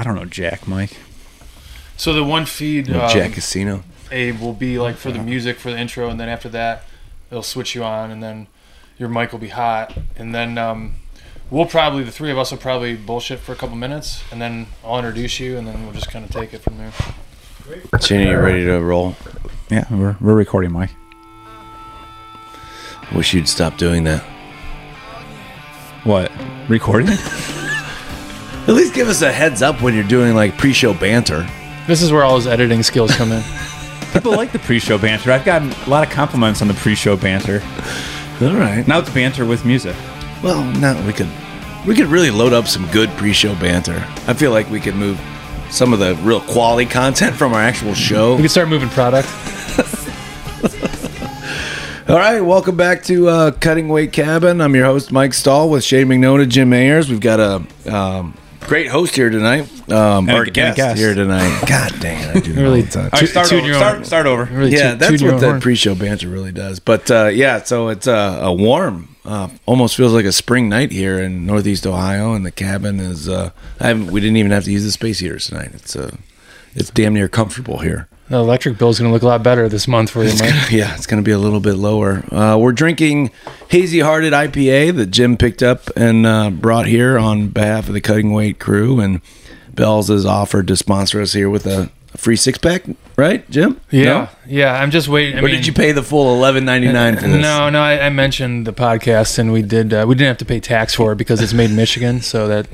I don't know Jack, Mike. So the one feed um, Jack Casino. Abe will be like for the music for the intro, and then after that, it'll switch you on, and then your mic will be hot, and then um, we'll probably the three of us will probably bullshit for a couple minutes, and then I'll introduce you, and then we'll just kind of take it from there. Cheney, you ready to roll? Yeah, we're we're recording, Mike. Wish you'd stop doing that. What? Recording? At least give us a heads up when you're doing like pre-show banter. This is where all his editing skills come in. People like the pre-show banter. I've gotten a lot of compliments on the pre-show banter. All right. Now it's banter with music. Well, now we could we could really load up some good pre-show banter. I feel like we could move some of the real quality content from our actual show. We can start moving product. All right, welcome back to uh, Cutting Weight Cabin. I'm your host Mike Stahl with Shane McNona, Jim Ayers. We've got a um, great host here tonight, um, And a- or and a guest, guest. here tonight. God dang it, I do Really all time. All right, start toot over. Start, start over. Really yeah, toot- that's toot what that horn. pre-show banter really does. But uh, yeah, so it's uh, a warm, uh, almost feels like a spring night here in Northeast Ohio, and the cabin is. Uh, I haven't, we didn't even have to use the space heaters tonight. It's uh, it's damn near comfortable here. The electric bill is going to look a lot better this month for you, It's Mike. gonna, yeah, it's going to be a little bit lower. Uh, we're drinking Hazy Hearted IPA that Jim picked up and uh, brought here on behalf of the Cutting Weight crew, and Bell's has offered to sponsor us here with a, a free six pack, right, Jim? Yeah, No? yeah. I'm just waiting. I Or mean, did you pay the full eleven ninety nine for this? No, no. I, I mentioned the podcast, and we did. Uh, we didn't have to pay tax for it because it's made in Michigan, so that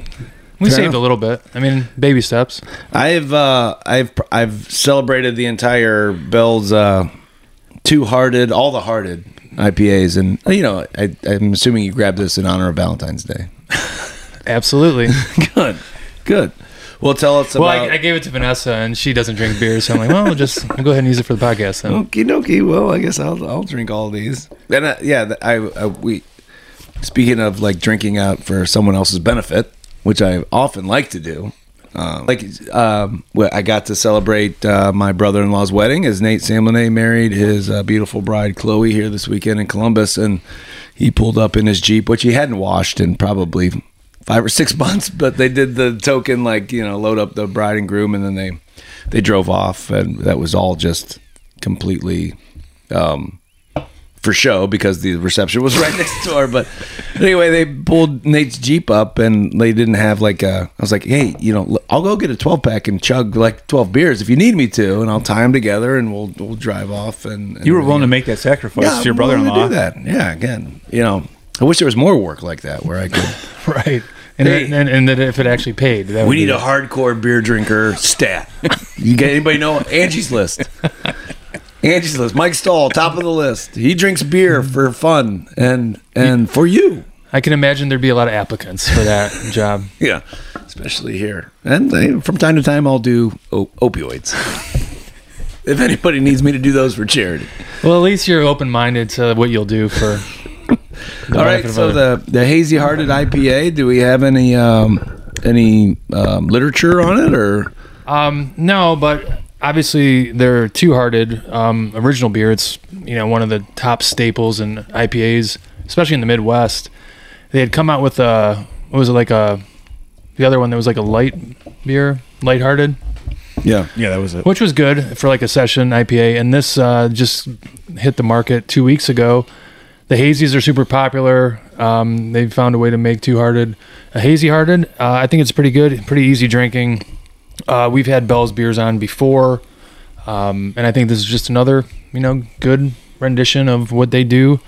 we Fair saved enough. a little bit. I mean, baby steps. I've uh, I've I've celebrated the entire Bell's uh, two hearted, all the hearted IPAs, and you know, I, I'm assuming you grabbed this in honor of Valentine's Day. Absolutely. good, good. Well, tell us well, about. I, I gave it to Vanessa, and she doesn't drink beer, so I'm like, well, we'll just we'll go ahead and use it for the podcast then. Okie dokie. Well, I guess I'll I'll drink all these. And uh, yeah, I, I we speaking of like drinking out for someone else's benefit, which I often like to do. Uh, like um, I got to celebrate uh, my brother-in-law's wedding as Nate Samlene married his uh, beautiful bride Chloe here this weekend in Columbus, and he pulled up in his Jeep, which he hadn't washed in probably five or six months. But they did the token, like you know, load up the bride and groom, and then they they drove off, and that was all just completely um, for show because the reception was right next door. But anyway, they pulled Nate's Jeep up and they didn't have like a. I was like, hey, you know, I'll go get a 12 pack and chug like 12 beers if you need me to, and I'll tie them together and we'll we'll drive off. And, and You were willing to make that sacrifice yeah, to your I'm willing to brother-in-law. do that. Yeah, again, you know, I wish there was more work like that where I could. Right. And, Hey. and, and that if it actually paid, that would we need be- a hardcore beer drinker stat. You get anybody know Angie's list? Angie's list. Mike Stahl, top of the list. He drinks beer for fun and and for you. I can imagine there'd be a lot of applicants for that job. Yeah, especially here. And from time to time, I'll do o- opioids. if anybody needs me to do those for charity. Well, at least you're open minded to what you'll do for. the All right. So other- the the hazy hearted IPA. Do we have any um, any um, literature on it or? Um, no, but obviously they're two hearted um, original beer. It's you know one of the top staples in IPAs, especially in the Midwest. They had come out with a what was it like a the other one that was like a light beer, lighthearted, Yeah. Yeah, that was it. which was good for like a session IPA. And this uh, just hit the market two weeks ago. The hazies are super popular. Um, they found a way to make two hearted a hazy hearted. Uh, I think it's pretty good, pretty easy drinking. Uh, we've had Bell's beers on before, um, and I think this is just another you know good rendition of what they do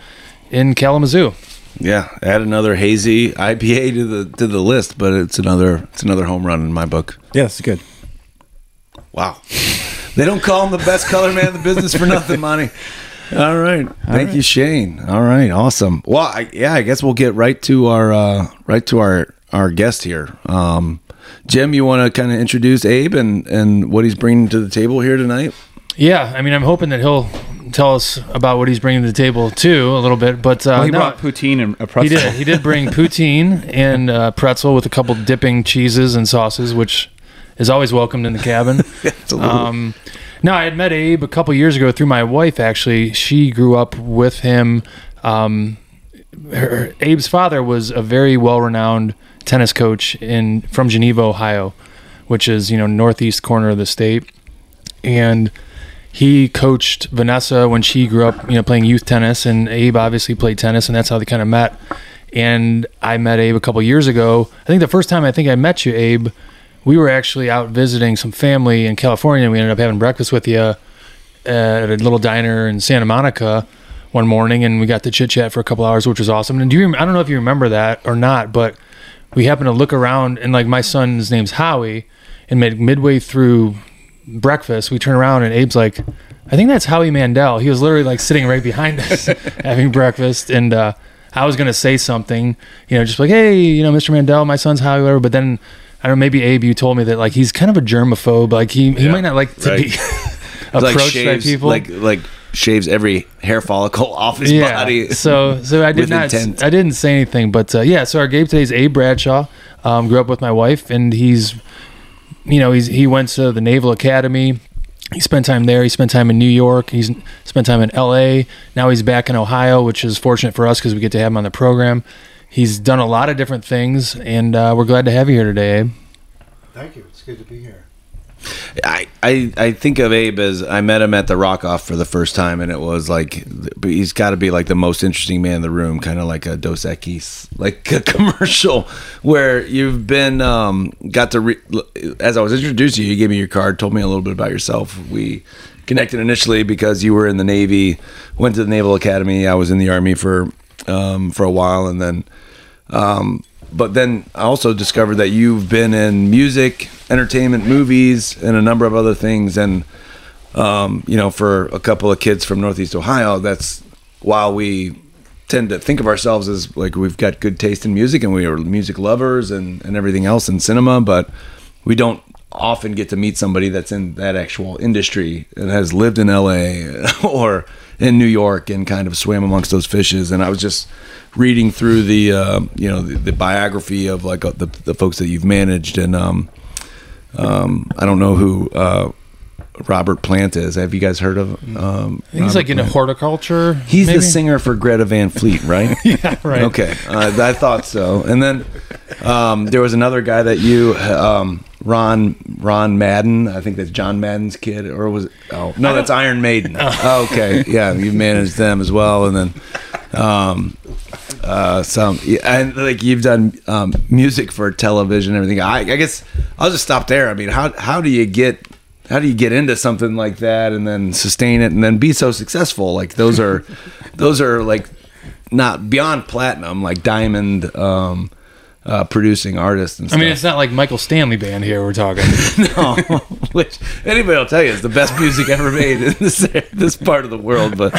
in Kalamazoo. Yeah, add another hazy IPA to the to the list, but it's another it's another home run in my book. Yeah, it's good. Wow, they don't call him the best color man in the business for nothing, Monty. All right, thank you, Shane. All right, awesome. Well, I, yeah, I guess we'll get right to our uh, right to our our guest here. Um, Jim, you want to kind of introduce Abe and and what he's bringing to the table here tonight? Yeah, I mean, I'm hoping that he'll tell us about what he's bringing to the table too a little bit. But uh, Well, he no, brought poutine and a he pretzel. did. He did bring poutine and uh, pretzel with a couple dipping cheeses and sauces, which is always welcomed in the cabin. It's Um, no, I had met Abe a couple years ago through my wife. Actually, she grew up with him. Um, her, Abe's father was a very well-renowned tennis coach in from Geneva, Ohio, which is you know northeast corner of the state, and he coached Vanessa when she grew up, you know, playing youth tennis, and Abe obviously played tennis, and that's how they kind of met. And I met Abe a couple years ago. I think the first time I think I met you, Abe, we were actually out visiting some family in California. and We ended up having breakfast with you at a little diner in Santa Monica one morning, and we got to chit chat for a couple hours, which was awesome. And do you? I don't know if you remember that or not, but we happened to look around, and like my son's name's Howie, and mid- midway through breakfast, we turn around, and Abe's like, "I think that's Howie Mandel." He was literally like sitting right behind us having breakfast, and uh, I was gonna say something, you know, just like, "Hey, you know, Mr. Mandel, my son's Howie," whatever. But then I don't know, maybe Abe, you told me that like he's kind of a germaphobe, like he he Yeah, might not like to right. be like approached by people. like like shaves every hair follicle off his yeah. body. So so I did not intent. I didn't say anything, but uh, yeah. So our Gabe today is Abe Bradshaw. Um, grew up with my wife, and he's you know he's he went to the Naval Academy. He spent time there. He spent time in New York. He's spent time in L.A. Now he's back in Ohio, which is fortunate for us because we get to have him on the program. He's done a lot of different things, and uh, we're glad to have you here today, Abe. Thank you. It's good to be here. I, I I think of Abe as I met him at the Rock Off for the first time, and it was like he's got to be like the most interesting man in the room, kind of like a Dos Equis, like a commercial where you've been um, got to. Re- as I was introducing you, you gave me your card, told me a little bit about yourself. We connected initially because you were in the Navy, went to the Naval Academy. I was in the Army for um, for a while, and then. Um, but then I also discovered that you've been in music, entertainment, movies, and a number of other things. And um, you know, for a couple of kids from Northeast Ohio, that's while we tend to think of ourselves as like we've got good taste in music and we are music lovers and, and everything else in cinema, but we don't often get to meet somebody that's in that actual industry and has lived in LA or in New York and kind of swam amongst those fishes. And I was just reading through the uh, you know the, the biography of like uh, the the folks that you've managed and um um I don't know who uh Robert Plant is. Have you guys heard of um he's Robert like into Plant? horticulture. He's maybe? the singer for Greta Van Fleet, right? Yeah, right. Okay, uh, I thought so. And then um, there was another guy that you, um, Ron Ron Madden. I think that's John Madden's kid, or was it? Oh no, that's Iron Maiden. Oh, okay, yeah, you managed them as well, and then um, uh, some and like you've done um, music for television, and everything. I, I guess I'll just stop there. I mean, how how do you get how do you get into something like that and then sustain it and then be so successful? Like those are those are like not beyond platinum, like diamond um, uh, producing artists and stuff. I mean, it's not like Michael Stanley band here. We're talking. no, which anybody will tell you is the best music ever made in this this part of the world. But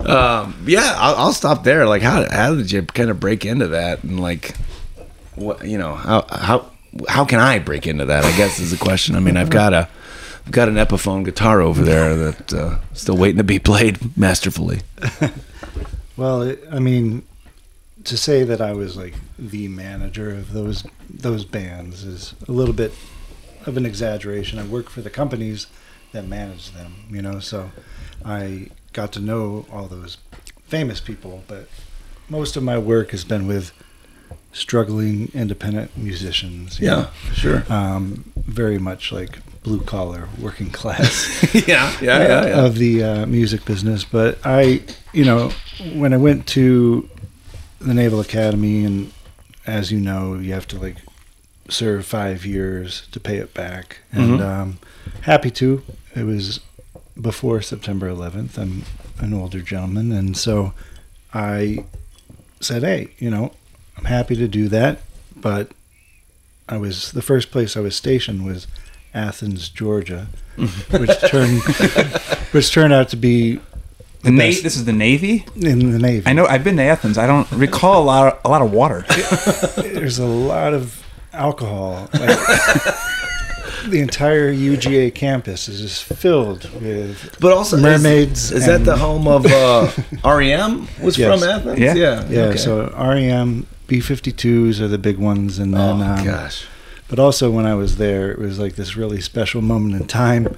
um, yeah, I'll, I'll stop there. Like, how how did you kind of break into that and like what you know how how how can I break into that? I guess is the question. I mean, I've got a I've got an Epiphone guitar over there that uh, still waiting to be played masterfully. Well, it, I mean, to say that I was like the manager of those those bands is a little bit of an exaggeration. I work for the companies that manage them, you know, so I got to know all those famous people, but most of my work has been with struggling independent musicians. Yeah, know. sure. um, very much like blue collar working class yeah, yeah, yeah, yeah. of the uh, music business. But I, you know, when I went to the Naval Academy, and as you know, you have to like serve five years to pay it back, and Mhm. um, happy to. It was before September 11th. I'm an older gentleman, and so I said, "Hey, you know, I'm happy to do that, but." I was the first place I was stationed was Athens, Georgia, which turned which turned out to be The Na- best. this is the Navy. in the Navy. I know. I've been to Athens. I don't recall a lot. Of, a lot of water. There's a lot of alcohol. Like, the entire UGA campus is just filled with But also, mermaids. Is, is that the home of uh, REM? Was Yes. from Athens? Yeah. yeah, Yeah, okay. so REM, B52s are the big ones, and oh um, gosh, But also when I was there, it was like this really special moment in time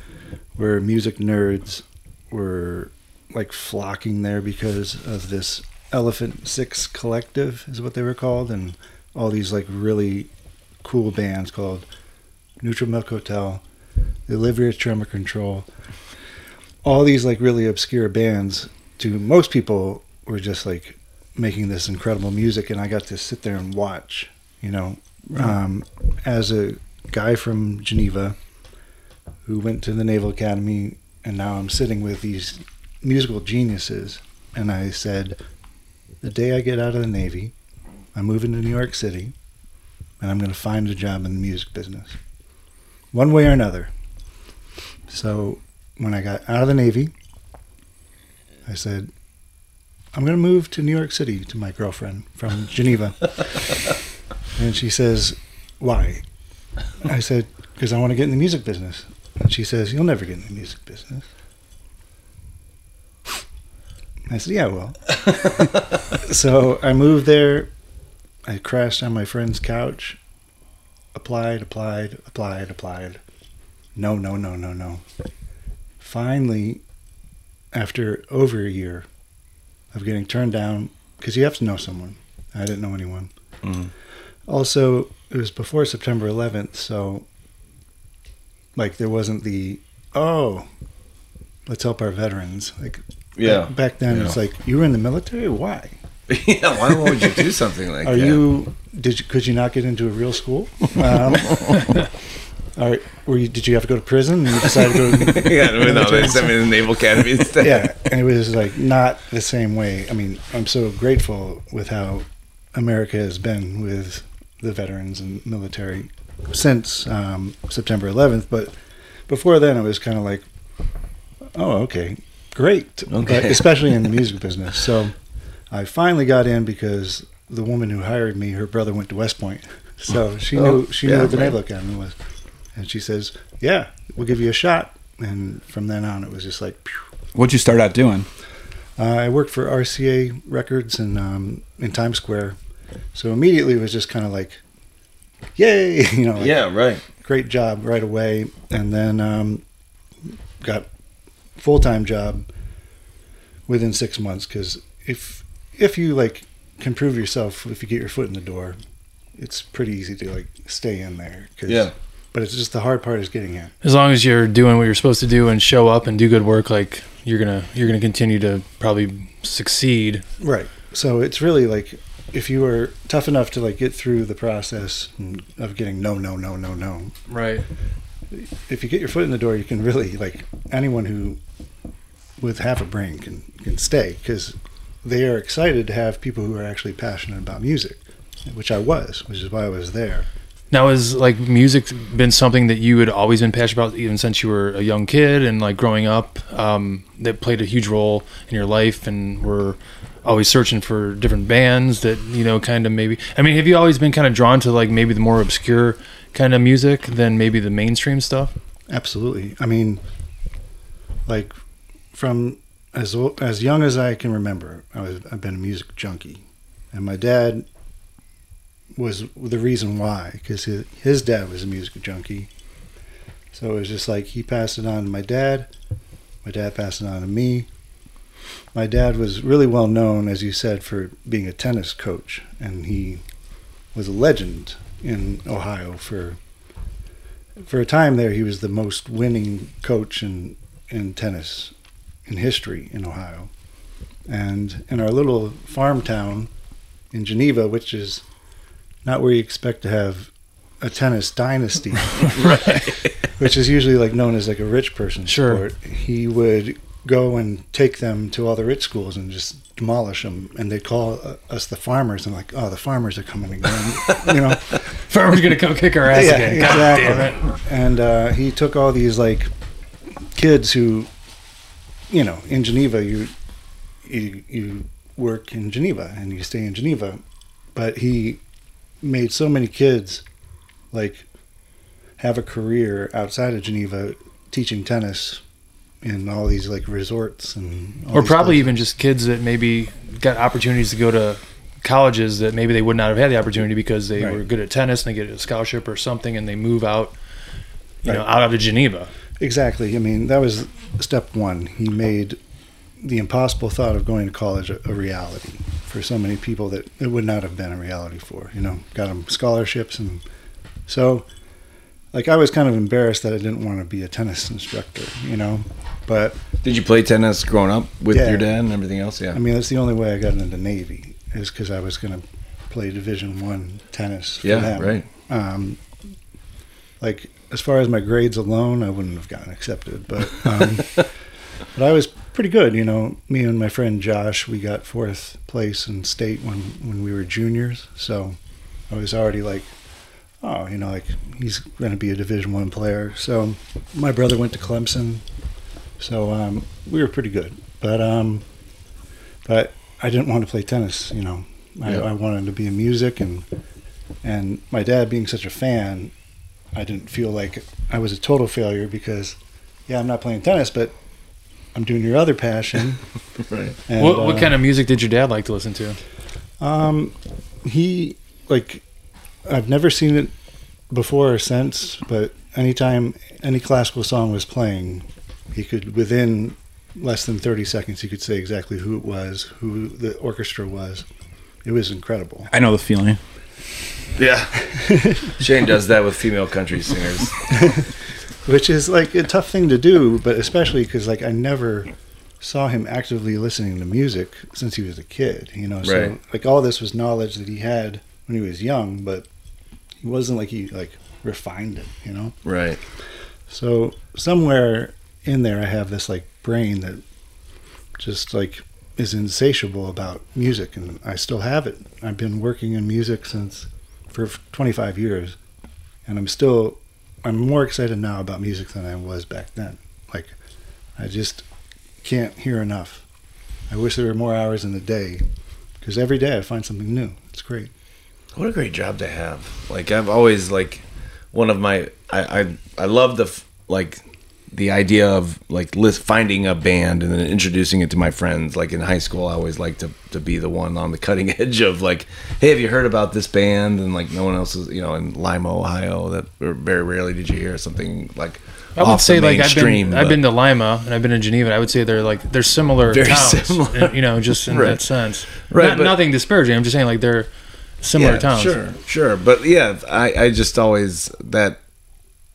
where music nerds were like flocking there because of this Elephant Six Collective is what they were called, and all these like really cool bands called Neutral Milk Hotel, the Olivia Tremor Control, all these like really obscure bands. To most people, were just like making this incredible music, and I got to sit there and watch. You know, um, as a guy from Geneva who went to the Naval Academy, and now I'm sitting with these musical geniuses, and I said, the day I get out of the Navy, I'm moving to New York City, and I'm going to find a job in the music business, one way or another. So when I got out of the Navy, I said, I'm going to move to New York City to my girlfriend from Geneva. and she says, Why? I said, Because I want to get in the music business. And she says, You'll never get in the music business. I said, Yeah, well. so I moved there. I crashed on my friend's couch. Applied, applied, applied, applied. No, no, no, no, no. Finally, after over a year of getting turned down, because you have to know someone. I didn't know anyone. Mhm. Also, it was before September 11th, so like there wasn't the oh, let's help our veterans. Like Yeah. back, back then, it's like you were in the military. Why yeah. Why would you do something like are that? Are you? Did you, could you not get into a real school? Um, are, were you? Did you have to go to prison? And you decided to go. To, yeah, no, no, they sent me to the Naval Academy instead. yeah, and it was like not the same way. I mean, I'm so grateful with how America has been with the veterans and military since um, September 11th. But before then, it was kind of like, oh, okay, great. Okay. Especially in the music business. So I finally got in because the woman who hired me, her brother went to West Point, so she Oh, knew she knew yeah, what the right. Naval Academy was, and she says, "Yeah, we'll give you a shot." And from then on, it was just like. What'd you start out doing? uh, I worked for RCA Records in um, in Times Square, so immediately it was just kind of like, "Yay!" You know, like, Yeah, right. great job right away, and then um, got full time job within six months. Because if if you like can prove yourself, if you get your foot in the door, it's pretty easy to like stay in there. 'cause- Yeah. but it's just the hard part is getting in. As long as you're doing what you're supposed to do and show up and do good work, like you're gonna you're gonna continue to probably succeed. Right. So it's really like if you are tough enough to like get through the process of getting no, no, no, no, no. Right. If you get your foot in the door, you can really like anyone who with half a brain can can stay because they are excited to have people who are actually passionate about music, which I was, which is why I was there. Now, has like music been something that you had always been passionate about, even since you were a young kid and like growing up? Um, that played a huge role in your life, and were always searching for different bands that you know, kind of maybe. I mean, have you always been kind of drawn to like maybe the more obscure kind of music than maybe the mainstream stuff? Absolutely. I mean, like from as as young as I can remember, I was I've been a music junkie, and my dad was the reason why because his, his dad was a music junkie. So it was just like he passed it on to my dad, my dad passed it on to me. My dad was really well known, as you said, for being a tennis coach, and he was a legend in Ohio for for a time there, he was the most winning coach in, in tennis in history in Ohio. And in our little farm town in Geneva, which is not where you expect to have a tennis dynasty, which is usually like known as like a rich person's Sure. sport, he would go and take them to all the rich schools and just demolish them. And they'd call uh, us the farmers and like, oh, the farmers are coming again, you know. Farmer's gonna come kick our ass Yeah, again. God exactly. and uh, he took all these like kids who, you know, in Geneva, you you you work in Geneva and you stay in Geneva, but he made so many kids like have a career outside of Geneva teaching tennis in all these like resorts and or probably places. even just kids that maybe got opportunities to go to colleges that maybe they would not have had the opportunity because they Right. were good at tennis and they get a scholarship or something and they move out you know out of Geneva Exactly. I mean, that was step one. He made the impossible thought of going to college a, a reality for so many people that it would not have been a reality for. You know, got them scholarships, and so like I was kind of embarrassed that I didn't want to be a tennis instructor, you know. But Did you play tennis growing up with Yeah. your dad and everything else? Yeah. I mean, that's the only way I got into Navy is because I was going to play Division One tennis. For yeah, them. right. Um, like as far as my grades alone, I wouldn't have gotten accepted, but um, but I was pretty good. You know, me and my friend Josh, we got fourth place in state when when we were juniors. So I was already like, oh, you know, like he's going to be a Division One player. So my brother went to Clemson, so um, we were pretty good. But um, but I didn't want to play tennis. You know, I, Yeah. I wanted to be in music and and my dad being such a fan, I didn't feel like I was a total failure because, yeah, I'm not playing tennis, but I'm doing your other passion. Right. And, what, what uh, kind of music did your dad like to listen to? Um, he like I've never seen it before or since, but anytime any classical song was playing, he could within less than 30 seconds he could say exactly who it was, who the orchestra was. It was incredible. I know the feeling. Yeah. Shane does that with female country singers. which is like a tough thing to do but especially because like i never saw him actively listening to music since he was a kid you know so Right. like all this was knowledge that he had when he was young but he wasn't like he like refined it you know Right. so somewhere in there i have this like brain that just like is insatiable about music and i still have it. I've been working in music since for 25 years and i'm still i'm more excited now about music than i was back then. Like i just can't hear enough. I wish there were more hours in the day because every day i find something new. It's great. What a great job to have. Like I've always like one of my I I, I love the like the idea of like list finding a band and then introducing it to my friends. Like in high school, I always like to to be the one on the cutting edge of like, hey, have you heard about this band? And like no one else is, you know, in Lima, Ohio. That or very rarely did you hear something like. I would say like I've been I've been to Lima and I've been to Geneva. And I would say they're like they're similar Very towns, similar. you know, just in Right. that sense. Right, Not, but- nothing disparaging. I'm just saying like they're similar yeah, towns. Sure, sure. But yeah, I, I just always that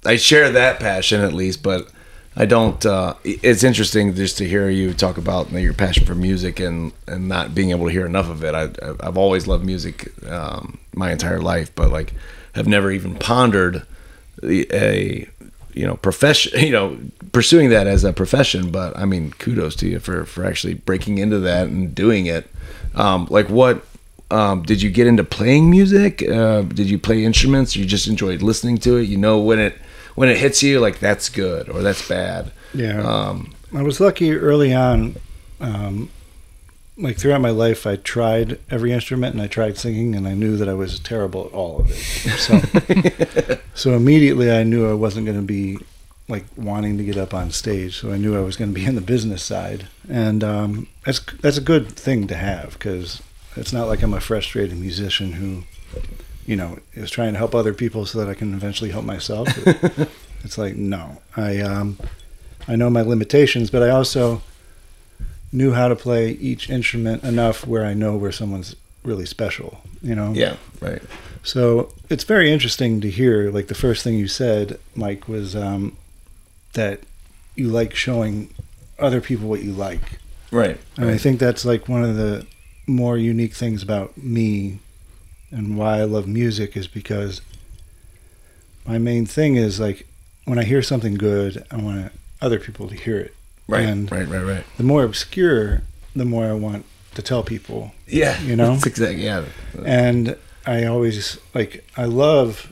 I share that passion at least, but I don't. Uh, it's interesting just to hear you talk about your passion for music and and not being able to hear enough of it. I, I've always loved music um, my entire life, but like have never even pondered a you know profession you know pursuing that as a profession but i mean kudos to you for for actually breaking into that and doing it um like what um did you get into playing music uh did you play instruments you just enjoyed listening to it you know when it when it hits you like that's good or that's bad yeah um I was lucky early on. Um, like throughout my life, I tried every instrument and I tried singing, and I knew that I was terrible at all of it. So, so immediately I knew I wasn't going to be like wanting to get up on stage. So I knew I was going to be in the business side, and um, that's that's a good thing to have because it's not like I'm a frustrated musician who, you know, is trying to help other people so that I can eventually help myself. it's like no, I um, I know my limitations, but I also knew how to play each instrument enough where I know where someone's really special, you know? yeah right So it's very interesting to hear, like the first thing you said, Mike, was um, that you like showing other people what you like. right And I think that's like one of the more unique things about me and why I love music is because my main thing is like when I hear something good, I want other people to hear it. right and- right right right The more obscure, the more I want to tell people. yeah You know? that's exactly yeah And I always like I love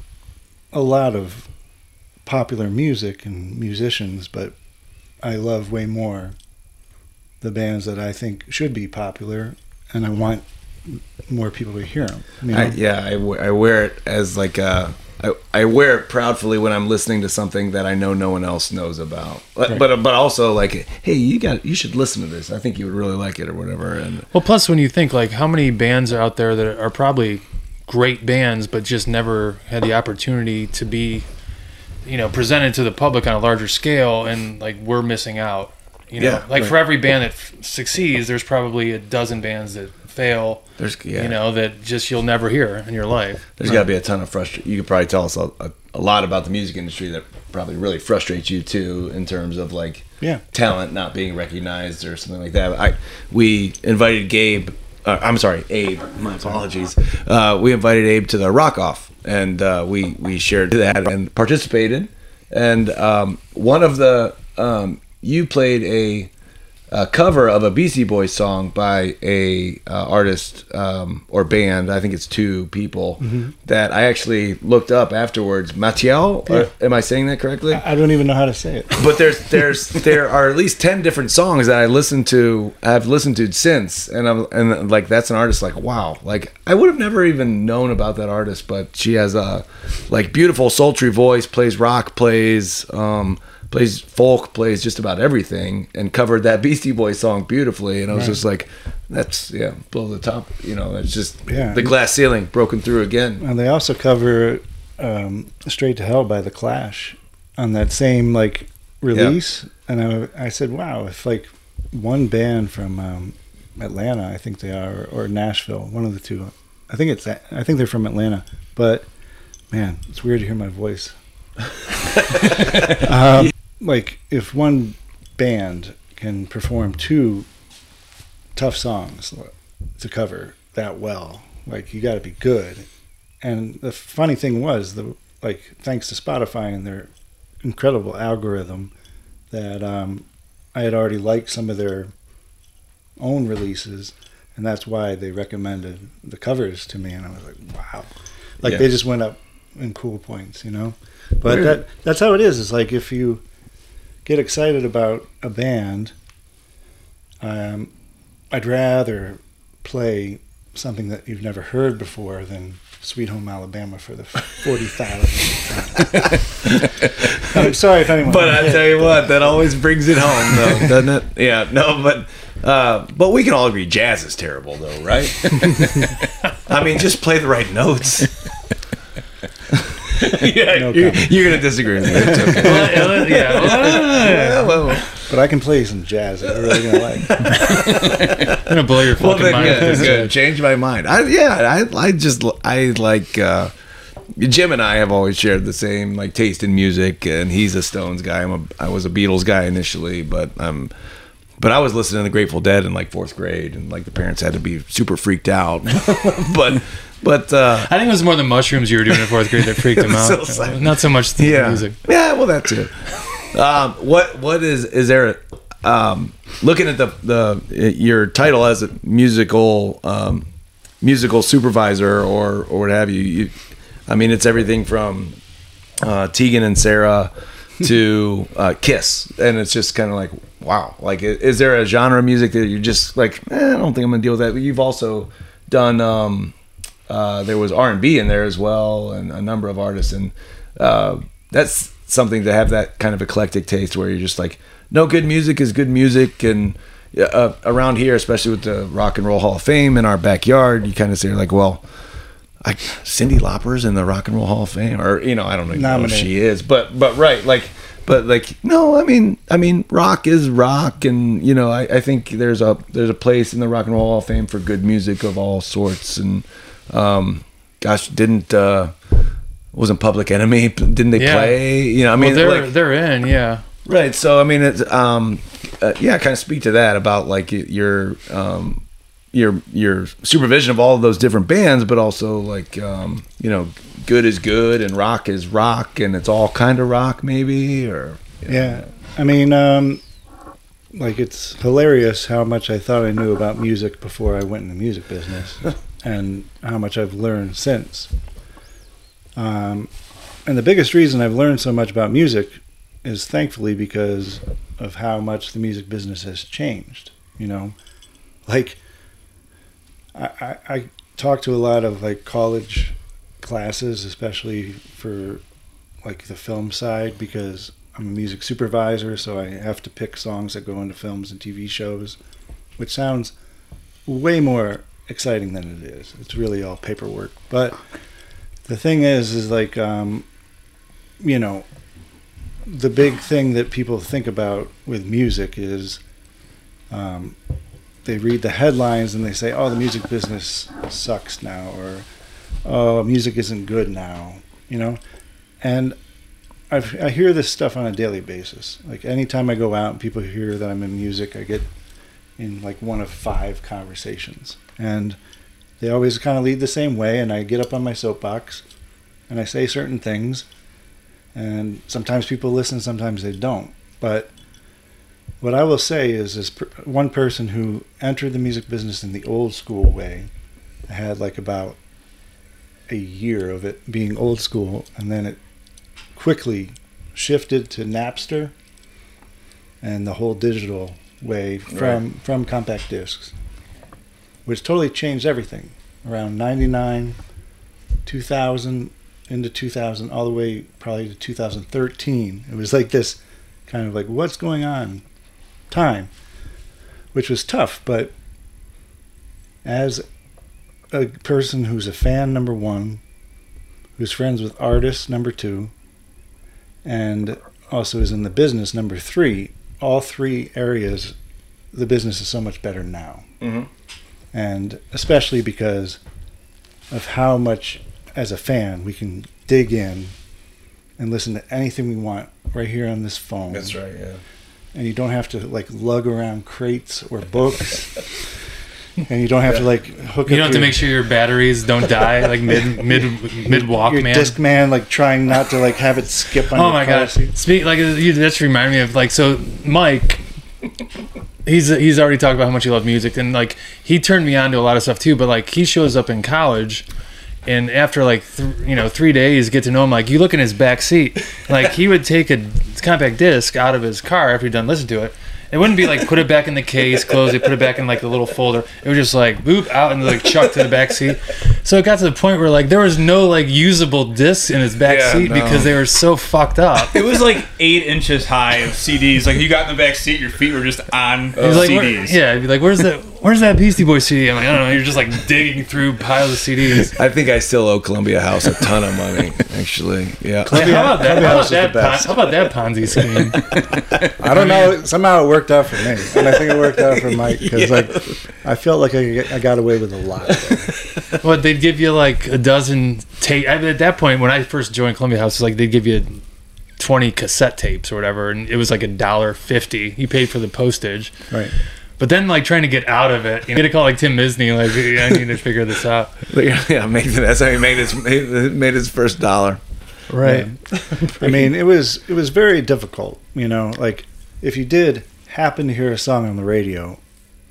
a lot of popular music and musicians, but I love way more the bands that I think should be popular, and I want more people to hear them. You know? I, yeah, I, wear it as like a. I, I wear it proudly when I'm listening to something that I know no one else knows about. But Right. but, but also like, hey, you got you should listen to this. I think you would really like it or whatever. And Well, plus when you think like how many bands are out there that are probably great bands, but just never had the opportunity to be, you know, presented to the public on a larger scale, and like we're missing out. You know, Yeah, like right. for every band that f- succeeds, there's probably a dozen bands that fail. there's yeah, You know, that just you'll never hear in your life. there's got to be a ton of frustration. You could probably tell us a, a a lot about the music industry that probably really frustrates you too, in terms of like Yeah. talent not being recognized or something like that. I we invited Gabe. Uh, I'm sorry, Abe. My apologies. Uh, we invited Abe to the Rock Off, and uh, we we shared that and participated. And um, one of the um, you played a, a cover of a Beastie Boys song by a uh, artist um, or band. I think it's two people that I actually looked up afterwards. Mathieu, Yeah. am I saying that correctly? I don't even know how to say it. but there's there's there are at least 10 different songs that I listened to I've listened to since and I'm and like that's an artist like wow like I would have never even known about that artist but she has a like beautiful sultry voice plays rock plays um plays folk plays just about everything and covered that Beastie Boys song beautifully and I was just like that's yeah blow the top you know it's just Yeah. the glass ceiling broken through again And they also cover um, "Straight to Hell" by the Clash on that same like release. And I, I said, "Wow, if like one band from um, Atlanta, I think they are, or, or Nashville, one of the two. I think it's I think they're from Atlanta, but man, it's weird to hear my voice. um, like if one band can perform two tough songs to cover that well, like you got to be good. And the funny thing was, the like thanks to Spotify and their incredible algorithm, that um, I had already liked some of their own releases, and that's why they recommended the covers to me. And I was like, wow, like Yeah. they just went up in cool points, you know. But Where- that that's how it is. It's like if you get excited about a band, um, I'd rather play something that you've never heard before than Sweet Home Alabama for the forty thousand. I'm sorry if anyone. But I tell you what, that always brings it home, though, doesn't it? Yeah, no, but uh, but we can all agree jazz is terrible, though, right? I mean, just play the right notes. yeah, No you're, you're gonna disagree with me. It's okay. yeah. Yeah, well, but I can play some jazz that you're really gonna like. I'm gonna blow your well, fucking then, mind. good, with this. good. Change my mind. I, yeah, I, I just, I like. Uh, Jim and I have always shared the same like taste in music, and he's a Stones guy. I'm a, I was a Beatles guy initially, but um, but I was listening to the Grateful Dead in like fourth grade, and like the parents had to be super freaked out. but but uh, I think it was more the mushrooms you were doing in fourth grade that freaked him out. Psilocybin. Not so much the yeah, music. yeah, well that too. um, what what is is there? Um, looking at the the your title as a musical um, musical supervisor or or what have you, you I mean, it's everything from uh, Tegan and Sara to uh, Kiss, and it's just kind of like, wow. Like, is there a genre of music that you're just like, eh, I don't think I'm gonna deal with that? But you've also done. Um, uh, there was R and B in there as well, and a number of artists, and uh, that's something to have that kind of eclectic taste where you're just like, no, good music is good music, and uh, around here, especially with the Rock and Roll Hall of Fame in our backyard, you kind of say like, well, like Cyndi Lauper's in the Rock and Roll Hall of Fame, or you know, I don't even know if she is, but but right, like, but like, no, I mean, I mean, rock is rock, and you know, I, I think there's a there's a place in the Rock and Roll Hall of Fame for good music of all sorts, and um, gosh, didn't uh, wasn't Public Enemy? Didn't they Yeah. play? You know, I mean, well, they're like, they're in, yeah. Right. So I mean, it's um, uh, yeah, kind of speak to that about like your um, your your supervision of all of those different bands, but also like um, you know, good is good and rock is rock, and it's all kind of rock, maybe or you know. Yeah, I mean, um, like it's hilarious how much I thought I knew about music before I went in the music business, and how much I've learned since. Um, and the biggest reason I've learned so much about music is thankfully because of how much the music business has changed. You know, like I, I, I talk to a lot of like college classes, especially for like the film side, because I'm a music supervisor, so I have to pick songs that go into films and TV shows, which sounds way more exciting than it is. It's really all paperwork. But the thing is, is like, um, you know, the big thing that people think about with music is um, they read the headlines and they say, oh, the music business sucks now, or oh, music isn't good now, you know? and I've, I hear this stuff on a daily basis. Like anytime I go out and people hear that I'm in music, I get in like one of five conversations, and they always kind of lead the same way. And I get up on my soapbox, and I say certain things, and sometimes people listen, sometimes they don't. But what I will say is, per, one person who entered the music business in the old school way, I had like about a year of it being old school, and then it quickly shifted to Napster and the whole digital way from from compact discs, which totally changed everything. Around '99, 2000 into 2000, all the way probably to 2013. It was like this kind of like what's going on time, which was tough. But as a person who's a fan, number one, who's friends with artists, number two, and also is in the business, number three, all three areas, the business is so much better now. Mhm. And especially because of how much, as a fan, we can dig in and listen to anything we want right here on this phone That's right. Yeah. and you don't have to like lug around crates or books, and you don't have to like hook. You up don't have to make sure your batteries don't die like mid mid mid walk, your man. disc man like trying not to like have it skip on. Oh your my god! Speak like uh, you just remind me of like so Mike. He's he's already talked about how much he loved music and like he turned me on to a lot of stuff too. But like he shows up in college, and after like th- you know three days, get to know him. Like you look in his back seat, like he would take a compact disc out of his car after he'd done listening to it. It wouldn't be like put it back in the case, close it, put it back in like the little folder. It was just like boop out and like chuck to the back seat. So it got to the point where like there was no like usable discs in his back Yeah, seat no. because they were so fucked up. It was like eight inches high of CDs. Like you got in the back seat, your feet were just on He's like, where- CDs. yeah, he'd be like, where's that? Where's that Beastie Boy CD? I'm like, I don't know. You're just like digging through piles of CDs. I think I still owe Columbia House a ton of money. Actually, yeah. how about that? Columbia How House about is the that? Pon- best. how about that Ponzi scheme? I don't know. Somehow it worked out for me, and I think it worked out for Mike because like I felt like I, I got away with a lot. there. what they'd give you like a dozen tape. I mean, At that point, when I first joined Columbia House, it's like they'd give you twenty cassette tapes or whatever, and it was like a dollar fifty. You paid for the postage. Right. But then, like trying to get out of it, you get a call like Tim Misney, like I need to figure this out. yeah, make, that's how he made his made, made his first dollar. Right. I mean, it was it was very difficult. You know, like if you did happen to hear a song on the radio,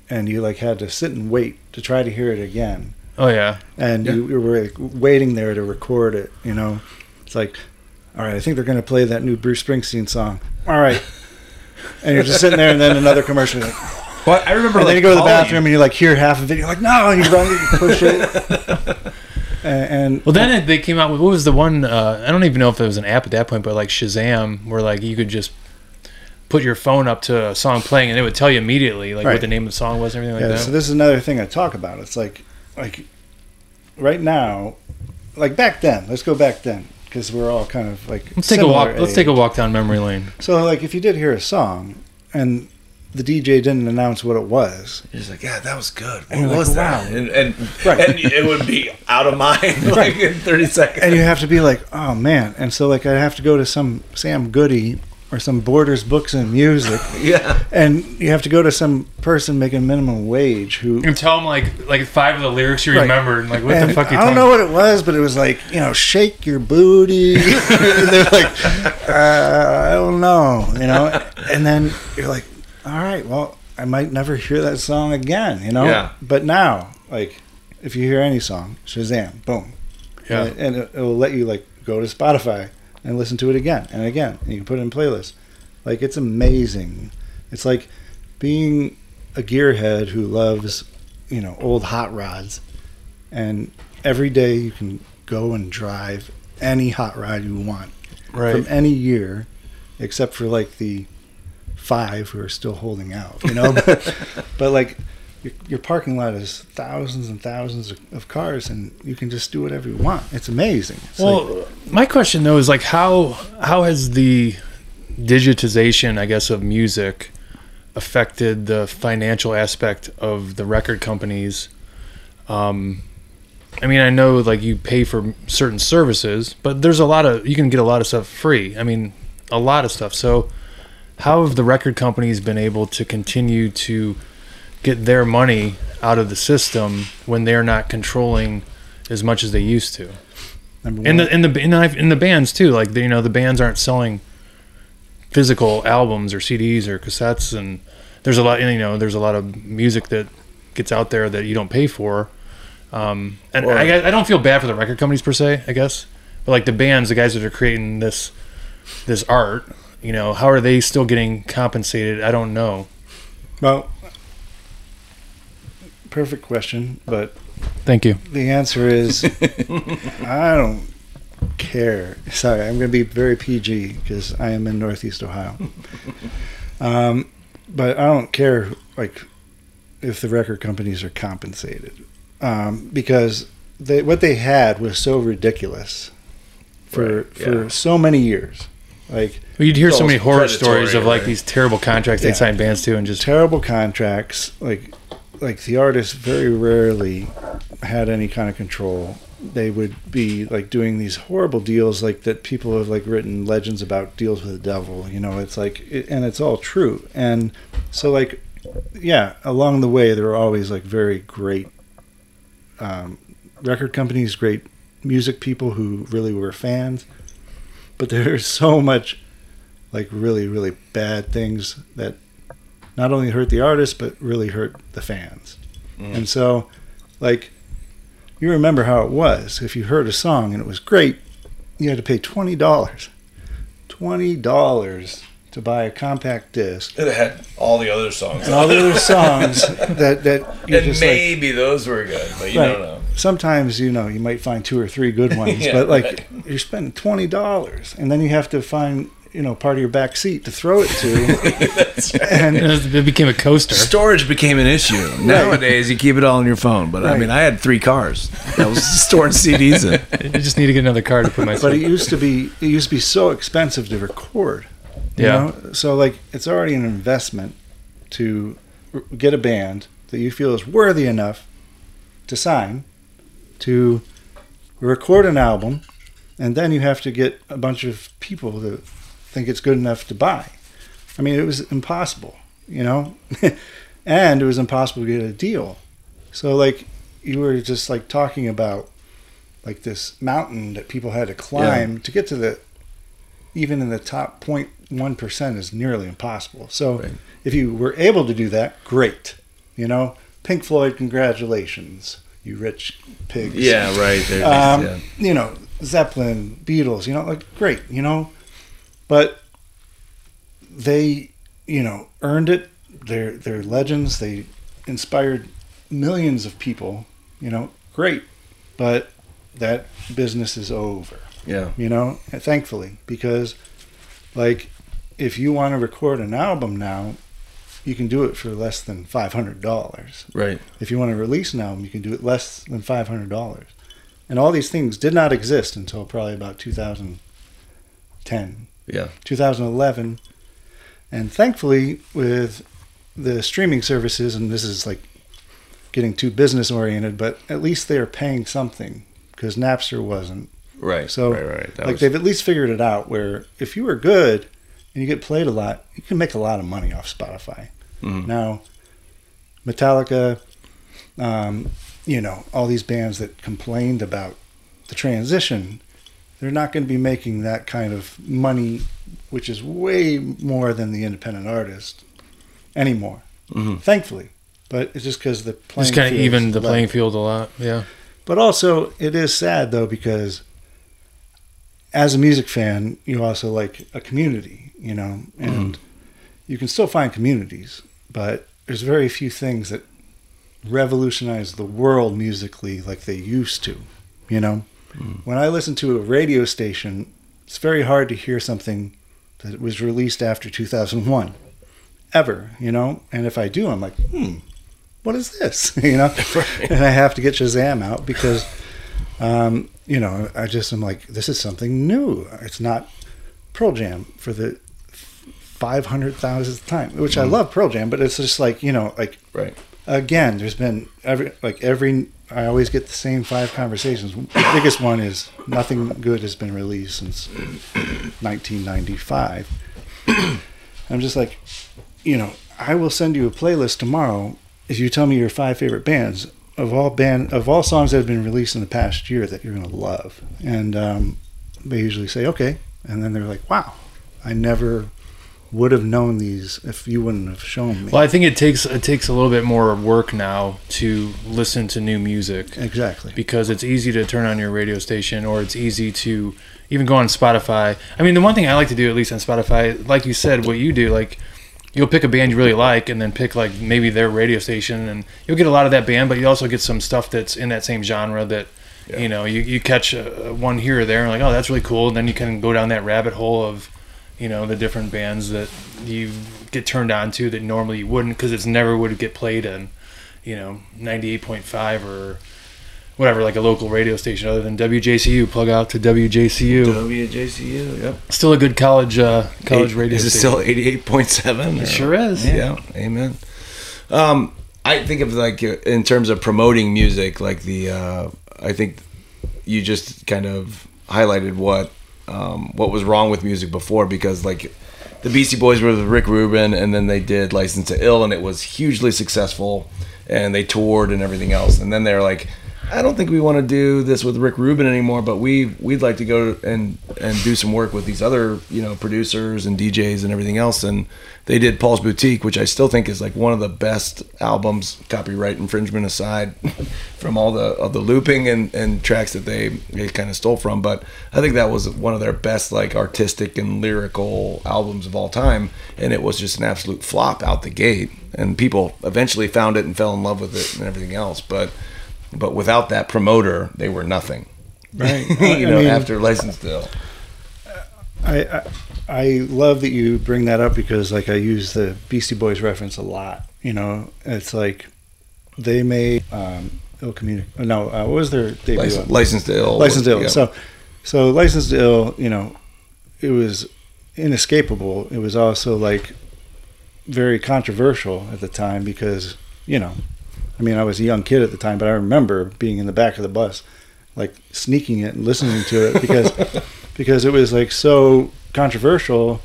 and you like had to sit and wait to try to hear it again, Oh yeah. and you, you were like, waiting there to record it. You know, it's like, all right, I think they're going to play that new Bruce Springsteen song. All right, and you're just sitting there, and then another commercial. Like, Well, I remember and like then you go to the calling- bathroom and you like hear half of it. You're like, no, and you run, you push it, and, and Well, then it, they came out with what was the one? Uh, I don't even know if it was an app at that point, but like Shazam, where like you could just put your phone up to a song playing, and it would tell you immediately like what the name of the song was and everything like yeah. like So this is another thing I talk about. It's like, like right now, like back then. Let's go back then because we're all kind of like. let's take a similar walk. Let's take a walk down memory lane. So like, if you did hear a song and the DJ didn't announce what it was, He's like, yeah, that was good. What And you're like, was that? wow. And, and, Right. and it would be out of mind like in 30 seconds. and you have to be like, oh man. And so like, I have to go to some Sam Goody or some Borders Books and Music, yeah. and you have to go to some person making minimum wage who And tell them like like five of the lyrics you Right. remembered. and, Like what And the fuck? You I don't talking- know what it was, but it was like you know, shake your booty. They're like, uh, I don't know, you know. And then you're like, all right, well, I might never hear that song again, you know. Yeah. But now, like, if you hear any song, Shazam, boom, Yeah. and, and it, it will let you like go to Spotify and listen to it again and again, and you can put it in playlists. Like it's amazing. It's like being a gearhead who loves, you know, old hot rods, and every day you can go and drive any hot rod you want Right. from any year, except for like the five who are still holding out, you know. but, but like your, your parking lot is thousands and thousands of, of cars, and you can just do whatever you want. It's amazing. It's like, Well, my question though is like how how has the digitization, I guess, of music affected the financial aspect of the record companies? Um, I mean, I know like you pay for certain services, but there's a lot of you can get a lot of stuff free. I mean, a lot of stuff. So, how have the record companies been able to continue to get their money out of the system when they're not controlling as much as they used to? Number one, And the in the in the, in the bands too, like you know, the bands aren't selling physical albums or CDs or cassettes, and there's a lot, you know, there's a lot of music that gets out there that you don't pay for. Um, and Or- I, I don't feel bad for the record companies per se, I guess, but like the bands, the guys that are creating this this art, you know, how are they still getting compensated? I don't know. well, perfect question, but Thank you. the answer is I don't care. Sorry, I'm going to be very PG because I am in Northeast Ohio. Um, but I don't care like if the record companies are compensated um, because they, what they had was so ridiculous for Right, for so many years. Like Well, you'd hear so many horror stories of like right? these terrible contracts Yeah. they sign bands to, and just terrible contracts like like the artists very rarely had any kind of control they would be like doing these horrible deals like that people have like written legends about deals with the devil you know it's like it, and it's all true and so like yeah along the way there were always like very great um, record companies great music people who really were fans but there's so much like really really bad things that not only hurt the artist but really hurt the fans. Mm. And so like you remember how it was if you heard a song and it was great, you had to pay twenty dollars. Twenty dollars to buy a compact disc It had all the other songs. and all the other songs that that you and just like maybe those were good, but you Right. don't know. Sometimes you know you might find two or three good ones, Yeah, but like right. you're spending twenty dollars, and then you have to find you know part of your back seat to throw it to, and it became a coaster. Storage became an issue. Nowadays, you keep it all on your phone. But I mean, I had three cars that was storing CDs in. I just need to get another car to put my. but it used to be it used to be so expensive to record. You Yeah. know? So like it's already an investment to r- get a band that you feel is worthy enough to sign to record an album and then you have to get a bunch of people that think it's good enough to buy. I mean, it was impossible, you know? and it was impossible to get a deal. So like you were just like talking about like this mountain that people had to climb to get to the even in the top 0.1% is nearly impossible. So Right. if you were able to do that, great. You know, Pink Floyd, congratulations, you rich pigs. Yeah, right. There, Um, yeah. You know, Zeppelin, Beatles, you know, like great, you know, but they, you know, earned it. They're they're legends. They inspired millions of people. You know, great, but that business is over yeah. you know thankfully because like if you want to record an album now you can do it for less than $500 Right. if you want to release an album you can do it less than $500 and all these things did not exist until probably about 2010 Yeah. 2011 and thankfully with the streaming services and this is like getting too business oriented but at least they are paying something because napster wasn't Right. So, right, right. That like was- they've at least figured it out where if you are good and you get played a lot, you can make a lot of money off Spotify. Mhm. Now, Metallica, um, you know, all these bands that complained about the transition, they're not going to be making that kind of money, which is way more than the independent artist anymore. Mhm. Thankfully, but it's just because the playing Just kind of field's even the level. playing field a lot. Yeah. But also, it is sad though because as a music fan, you also like a community, you know, and you can still find communities, but there's very few things that revolutionize the world musically like they used to, you know. When I listen to a radio station, it's very hard to hear something that was released after 2001 ever, you know. And if I do, I'm like, hmm, what is this, you know? And I have to get Shazam out because, um, you know, I just am like, this is something new. It's not Pearl Jam for the 500,000th time, which I love Pearl Jam, but it's just like, you know, like right. again, there's been every like every I always get the same five conversations. The biggest one is nothing good has been released since 1995. I'm just like, you know, I will send you a playlist tomorrow if you tell me your five favorite bands of all band of all songs that have been released in the past year that you're gonna love. And um, they usually say okay, and then they're like, wow, I never would have known these if you wouldn't have shown me. Well, I think it takes it takes a little bit more work now to listen to new music exactly. because it's easy to turn on your radio station or it's easy to even go on Spotify. I mean, the one thing I like to do at least on Spotify, like you said, what you do, like you'll pick a band you really like and then pick like maybe their radio station and you'll get a lot of that band, but you also get some stuff that's in that same genre that you know you, you catch uh, one here or there and like oh that's really cool and then you can go down that rabbit hole of you know the different bands that you get turned on to that normally you wouldn't because it's never would get played on you know 98.5 or whatever like a local radio station other than WJCU plug out to WJCU WJCU. Yep. still a good college uh college Eight- radio Is it station. still eighty-eight point seven? It sure is Yeah. Amen. Um, I think of like uh, in terms of promoting music, like the uh, I think you just kind of highlighted what um, what was wrong with music before because like the Beastie Boys were with Rick Rubin and then they did License to Ill and it was hugely successful and they toured and everything else. And then they're like I don't think we want to do this with Rick Rubin anymore but we we'd like to go and and do some work with these other you know producers and DJs and everything else and they did Paul's Boutique which I still think is like one of the best albums copyright infringement aside from all the of the looping and, and tracks that they, they kind of stole from but I think that was one of their best like artistic and lyrical albums of all time and it was just an absolute flop out the gate and people eventually found it and fell in love with it and everything else but but without that promoter they were nothing Right. you I know mean- after license deal I, I I love that you bring that up because like I use the Beastie Boys reference a lot. You know, it's like they made um, ill communi No, uh, what was their debut? license, license to ill License to Ill. yeah. So, so License to Ill. You know, it was inescapable. It was also like very controversial at the time because you know, I mean, I was a young kid at the time, but I remember being in the back of the bus, like sneaking it and listening to it because because it was like so controversial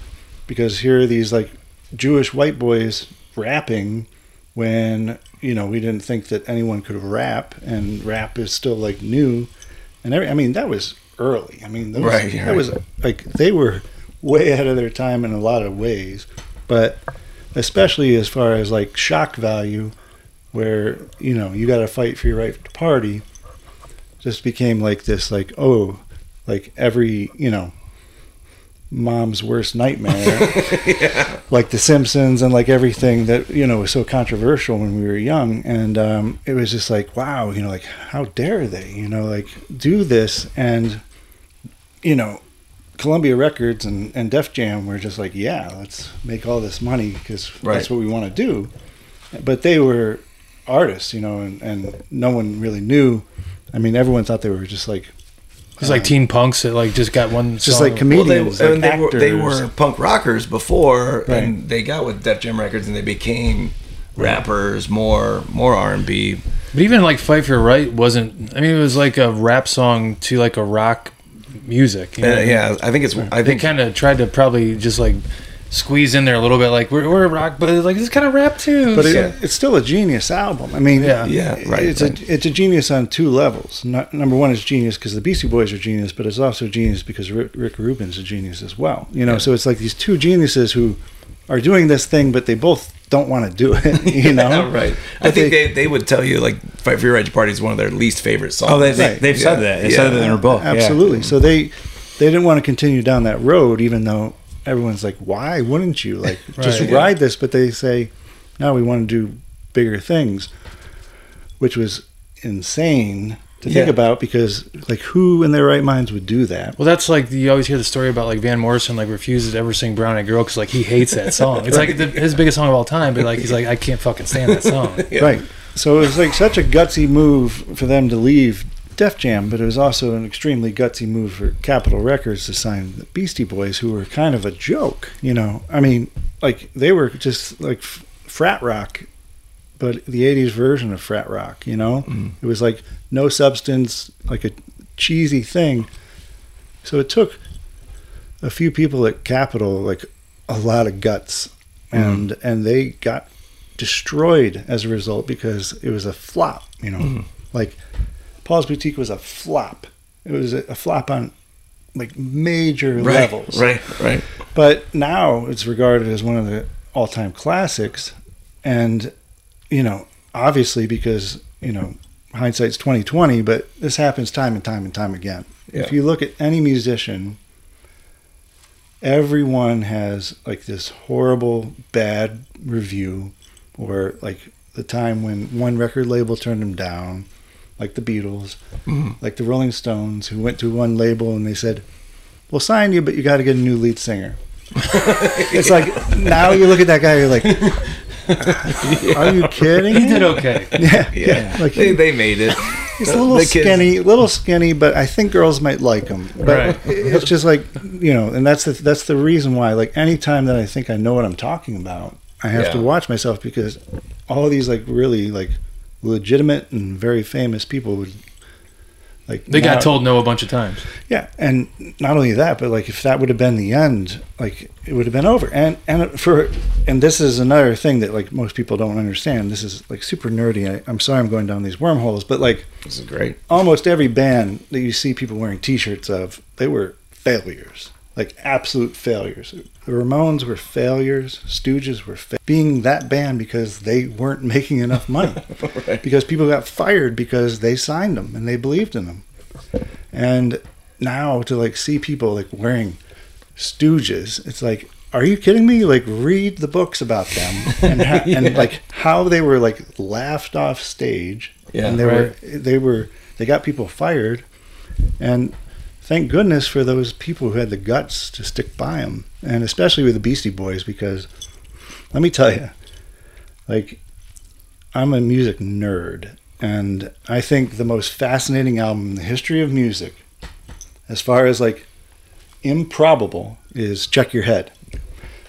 because here are these like Jewish white boys rapping when you know we didn't think that anyone could rap and rap is still like new. And every, I mean that was early. I mean those, Right, that right. was like they were way ahead of their time in a lot of ways. But especially as far as like shock value where you know you got to fight for your right to party just became like this like oh like every you know mom's worst nightmare. Like the simpsons and like everything that you know was so controversial when we were young. And um, it was just like wow you know like how dare they you know like do this? And you know columbia records and, and def jam were just like yeah let's make all this money because Right. that's what we want to do. But they were artists you know and, and no one really knew i mean everyone thought they were just like It's like um, teen punks that like just got one. just song. like comedians Well, they, like and they, were, they were punk rockers before, Right. and they got with Def Jam Records, and they became rappers, more more R and B. But even like "Fight for Your Right" wasn't. I mean, it was like a rap song to like a rock music. You uh, know? Yeah, I think it's. I they think kind of tried to probably just like squeeze in there a little bit. Like we're, we're a rock, but it's like it's kind of rap too. But it, Yeah. it's still a genius album. I mean, Yeah. Yeah, right, It's right. a it's a genius on two levels. Not, number one is genius because the Beastie Boys are genius, but it's also genius because Rick, Rick Rubin's a genius as well. You know, Yeah. so it's like these two geniuses who are doing this thing, but they both don't want to do it. You know, Yeah, right. I think they- they, they would tell you like "Fight for Your Right to Party" is one of their least favorite songs. Oh, they, they, Right. they've Yeah. said that. They Yeah. said it in their book. yeah. Absolutely. So they they didn't want to continue down that road, even though everyone's like, "Why wouldn't you like just Right. ride this?" But they say, "No, we want to do bigger things," which was insane to think about because like who in their right minds would do that? Well, that's like you always hear the story about like Van Morrison like refuses to ever sing "Brown Eyed Girl" because like he hates that song. It's like the, his biggest song of all time, but like he's like I can't fucking stand that song. Yeah. Right. So it was like such a gutsy move for them to leave Def Jam, but it was also an extremely gutsy move for Capitol Records to sign the Beastie Boys, who were kind of a joke. You know, I mean, like they were just like f- frat rock, but the '80s version of frat rock. You know, mm. it was like no substance, like a cheesy thing. So it took a few people at Capitol like a lot of guts, mm. and and they got destroyed as a result because it was a flop. You know, mm. like Paul's Boutique was a flop. It was a, a flop on like major levels. Right, right. But now it's regarded as one of the all-time classics, and you know, obviously because you know hindsight's twenty twenty, but this happens time and time and time again. If you look at any musician, everyone has like this horrible bad review, or like the time when one record label turned them down, like the Beatles, mm. like the Rolling Stones, who went to one label and they said, "We'll sign you, but you got to get a new lead singer." it's like now you look at that guy, you're like, "Are you kidding?" He did okay. Yeah, Yeah, Like they, they made it. he's a little skinny, little skinny, but I think girls might like him. But Right. it's just like you know, and that's the that's the reason why. Like anytime that I think I know what I'm talking about, I have to watch myself because all these like really like legitimate and very famous people would like They now- got told no a bunch of times. yeah, and not only that, but like if that would have been the end, like it would have been over. And and for and this is another thing that like most people don't understand. This is like super nerdy. I, I'm sorry I'm going down these wormholes, but like This is great. almost every band that you see people wearing T-shirts of, they were failures, like absolute failures. The Ramones were failures. Stooges were fa- being that band because they weren't making enough money, Right. because people got fired because they signed them and they believed in them. And now to like see people like wearing Stooges, it's like. Are you kidding me? Like, read the books about them and, ha- and like how they were like laughed off stage Yeah, and they right. were they were they got people fired and thank goodness for those people who had the guts to stick by them and especially with the beastie boys because let me tell you like i'm a music nerd and i think the most fascinating album in the history of music as far as like improbable is check your head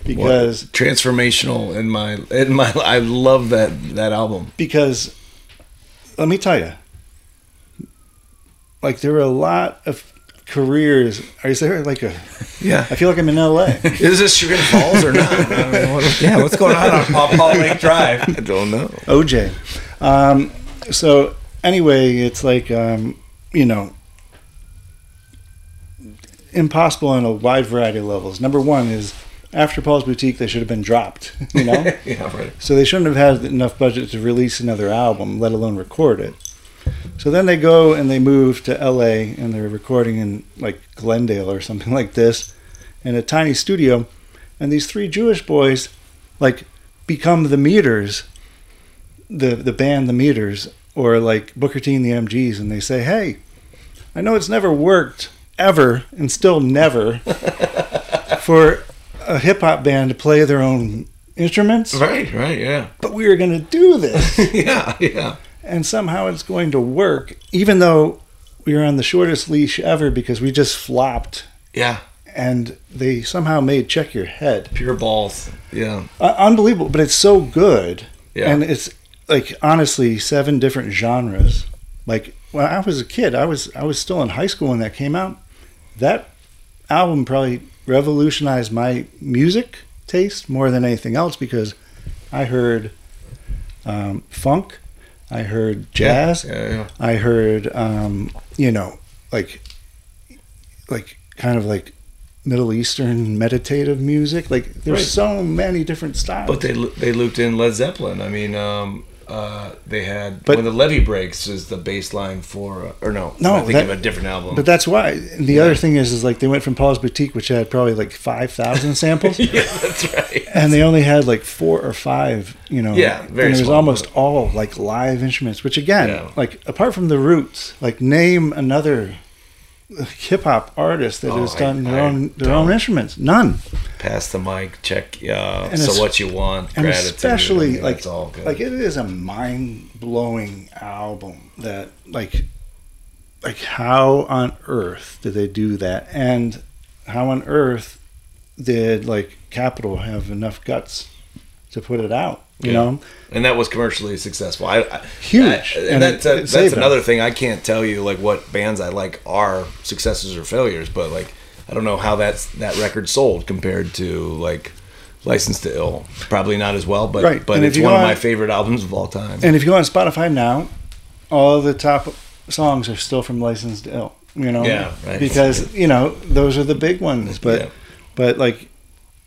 because transformational in my in my. I love that that album. because let me tell you like there were a lot of careers are you there like a Yeah. i feel like i'm in la Is this Sugar Falls or not? I mean, what- Yeah, what's going on on Paw Paw Lake Drive? I don't know. oj um, so anyway it's like um, you know impossible on a wide variety of levels number one is after paul's boutique they should have been dropped you know Yeah, right. So they shouldn't have had enough budget to release another album, let alone record it. So then they go and they move to LA and they're recording in like Glendale or something like this in a tiny studio. And these three Jewish boys like become the meters, the, the band The Meters, or like Booker T and the MGs. And they say, hey, I know it's never worked ever and still never for a hip hop band to play their own instruments Right, right, yeah. but we were going to do this yeah, yeah. And somehow it's going to work even though we were on the shortest leash ever because we just flopped Yeah. and they somehow made check your head Pure balls. Yeah. uh, unbelievable but it's so good Yeah. and it's like honestly seven different genres like when i was a kid i was i was still in high school when that came out that album probably revolutionized my music taste more than anything else because i heard um, funk i heard jazz Yeah, yeah. I heard, um, you know, like, like kind of like Middle Eastern meditative music. Like, there's Right. so many different styles. But they they looped in Led Zeppelin. I mean, um, uh, they had But- when the levee breaks is the bass line for uh, or no, No, I think that- of a different album. But that's why. The other thing is, is like they went from Paul's Boutique, which had probably like five thousand samples, yeah, that's right. and they only had like four or five. You know, Yeah, very and it was almost all like live instruments. Which again, Yeah. like apart from the Roots, like name another hip hop artist that Oh, has I- done their I own their own instruments. None. Pass the mic, check. Uh, so what you want, and gratitude. especially I mean, like all good. like it is a mind blowing album that like like how on earth did they do that and how on earth did like Capitol have enough guts to put it out. You Yeah. know, and that was commercially successful. I, I Huge. I- and And that, it- uh, that- it that's saved them. another thing. I can't tell you like what bands I like are successes or failures, but like I don't know how that's that record sold compared to like License to Ill. Probably not as well, but Right. but And it's one go of on- my favorite albums of all time. and if you go on Spotify now, all the top songs are still from License to Ill. You know, Yeah, right. because you know those are the big ones, but Yeah. but like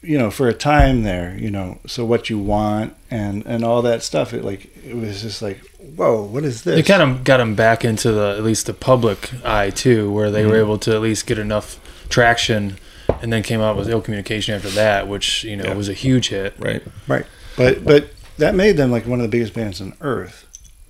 you know for a time there you know so what you want and and all that stuff it like it was just like whoa what is this It kind of got them back into the at least the public eye too, where they were Mm-hmm. able to at least get enough traction, and then came out with ill communication after that, which you know Yeah. was a huge hit. right. right but but that made them like one of the biggest bands on earth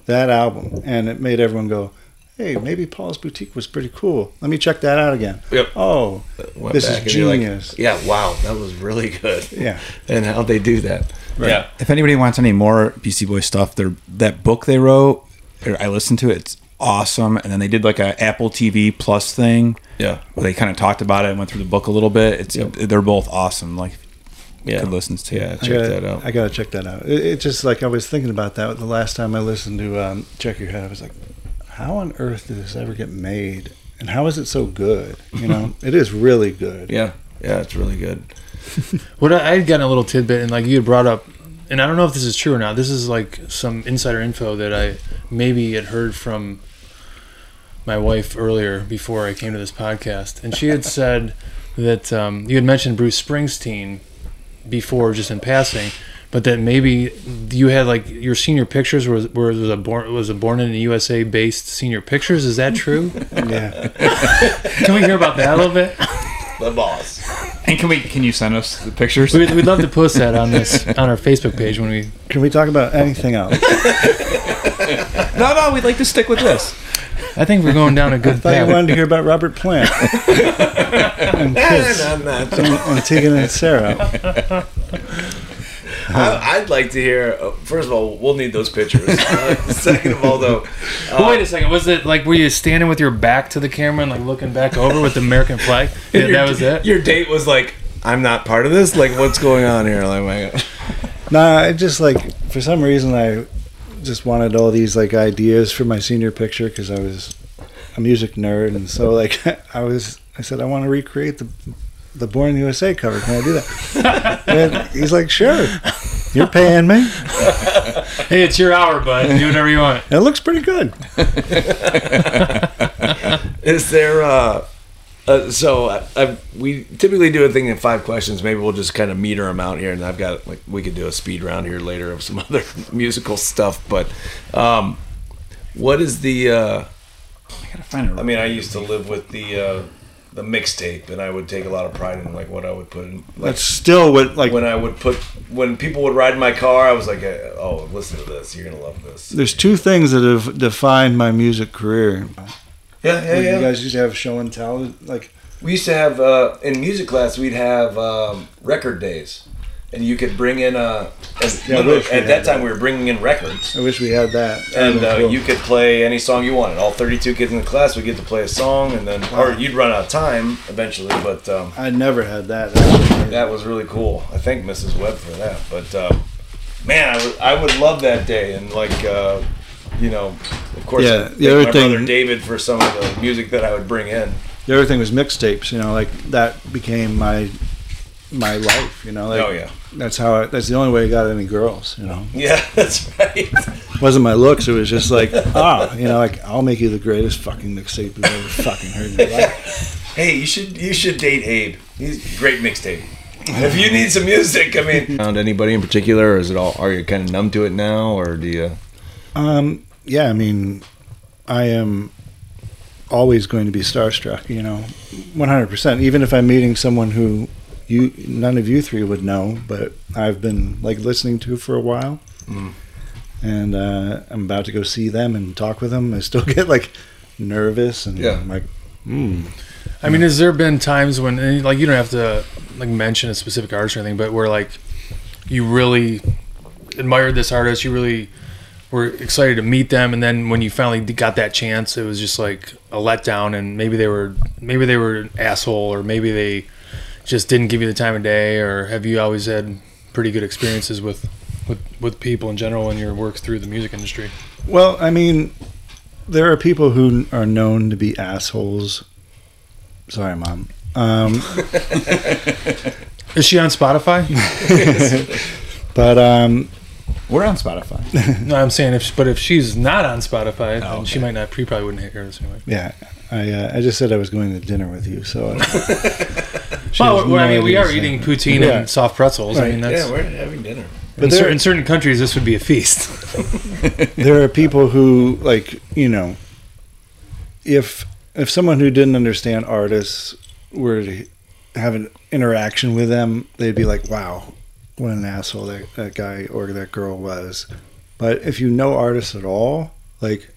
that album and it made everyone go hey maybe paul's boutique was pretty cool let me check that out again Yep. oh Went This is back like, genius. yeah, wow, that was really good. yeah And how'd they do that? Yeah. If anybody wants any more Beastie Boy stuff, their that book they wrote, or I listened to it. It's awesome. And then they did like a Apple TV Plus thing Yeah. where they kind of talked about it and went through the book a little bit. It's Yep. they're both awesome. Like Yeah. good listens to. Yeah. I Check gotta, that out. I gotta check that out. It, it's just like I was thinking about that the last time I listened to um, Check Your Head. I was like, how on earth did this ever get made? And how is it so good? You know, it is really good. Yeah. Yeah, it's really good. What I I had gotten a little tidbit, and like you had brought up, and I don't know if this is true or not. This is like some insider info that I maybe had heard from my wife earlier before I came to this podcast, and she had said that um, you had mentioned Bruce Springsteen before, just in passing, but that maybe you had like your senior pictures was were was a born was a born in the USA based senior pictures. Is that true? Yeah. Can we hear about that a little bit? The boss. And can we? Can you send us the pictures? We'd, we'd love to post that on this on our Facebook page when we Can we talk about anything else? no, no. We'd like to stick with this. I think we're going down a good path. I thought you path. wanted to hear about Robert Plant and Kiss I'm and Tegan and Sara. I, I'd like to hear. Uh, first of all, we'll need those pictures. Uh, second of all, though, Well, wait a second. Was it like were you standing with your back to the camera and like looking back over with the American flag? Yeah, your- that was it. Your date was like, "I'm not part of this." Like, what's going on here? Like, my God. Nah, I just like for some reason I just wanted all these like ideas for my senior picture because I was a music nerd, and so like I was I said I want to recreate the the Born in USA cover. Can I do that? and he's like, sure. You're paying me. Hey, it's your hour, bud. Do whatever you want. It looks pretty good. Is there? Uh, uh, so I, I, we typically do a thing in five questions. Maybe we'll just kind of meter them out here, and I've got like we could do a speed round here later of some other musical stuff. But um, what is the? Uh, I gotta find it. I mean, I used to live with the uh, the mixtape, and I would take a lot of pride in like what I would put in. Like That's still what like when I would put when people would ride in my car, I was like, "Oh, listen to this! You're gonna love this." there's two things that have defined my music career. Yeah, yeah, yeah. You guys used to have show and tell like We used to have uh, in music class. We'd have um, record days, and you could bring in a. and Yeah, I literally, wish we at that time, that. we were bringing in records, I wish we had that. And uh, cool. you could play any song you wanted. All 32 kids in the class would get to play a song, and then or you'd run out of time eventually. But um, I never had that. That was that was really cool. I thank Mrs. Webb for that. But uh, man, I would love that day, and like uh, you know, of course, Yeah, the other my thing- brother David for some of the music that I would bring in. the other thing was mixtapes. You know, like that became my my life. You know, like oh yeah, that's how I, that's the only way I got any girls. You know, yeah, that's right. it wasn't my looks. It was just like ah, you know, like I'll make you the greatest fucking mixtape you've ever fucking heard in your life. Hey, you should you should date Abe. He's a great mixtape. If you need some music, I mean, found anybody in particular, or is it all? Are you kind of numb to it now, or do you? Um, yeah, I mean, I am always going to be starstruck. You know, one hundred percent. Even if I'm meeting someone who you none of you three would know, but I've been like listening to for a while, Mm. and uh, I'm about to go see them and talk with them. I still get like nervous and Yeah. I'm like, hmm. I mean, has there been times when, like, you don't have to like mention a specific artist or anything, but where like you really admired this artist, you really were excited to meet them, and then when you finally got that chance, it was just like a letdown, and maybe they were maybe they were an asshole, or maybe they just didn't give you the time of day, or have you always had pretty good experiences with with people in general in your work through the music industry? Well, I mean, there are people who are known to be assholes. Sorry, mom. Um, Is she on Spotify? but um, We're on Spotify. no, I'm saying if, but if she's not on Spotify, then Oh, she might not. She probably wouldn't hear this anyway. yeah, I uh, I just said I was going to dinner with you, so. I, she Well, has well, I mean, we are eating that. poutine Yeah. and soft pretzels. I mean, that's yeah, we're having dinner. But in, there- cer- in certain countries, this would be a feast. there are people who like you know if if someone who didn't understand artists were to have an interaction with them they'd be like wow what an asshole that, that guy or that girl was but if you know artists at all like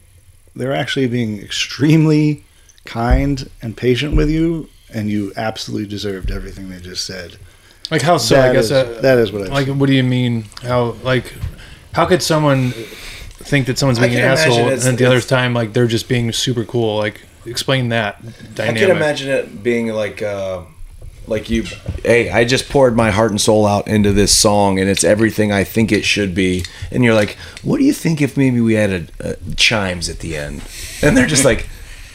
they're actually being extremely kind and patient with you and you absolutely deserved everything they just said like how so? I guess is- uh, that is what I like. What do you mean? How like? How could someone think that someone's being an asshole, and at the other time, like they're just being super cool? Like, explain that dynamic. I can imagine it being like, uh, like you. Hey, I just poured my heart and soul out into this song, and it's everything I think it should be. And you're like, what do you think if maybe we added uh, chimes at the end? And they're just like.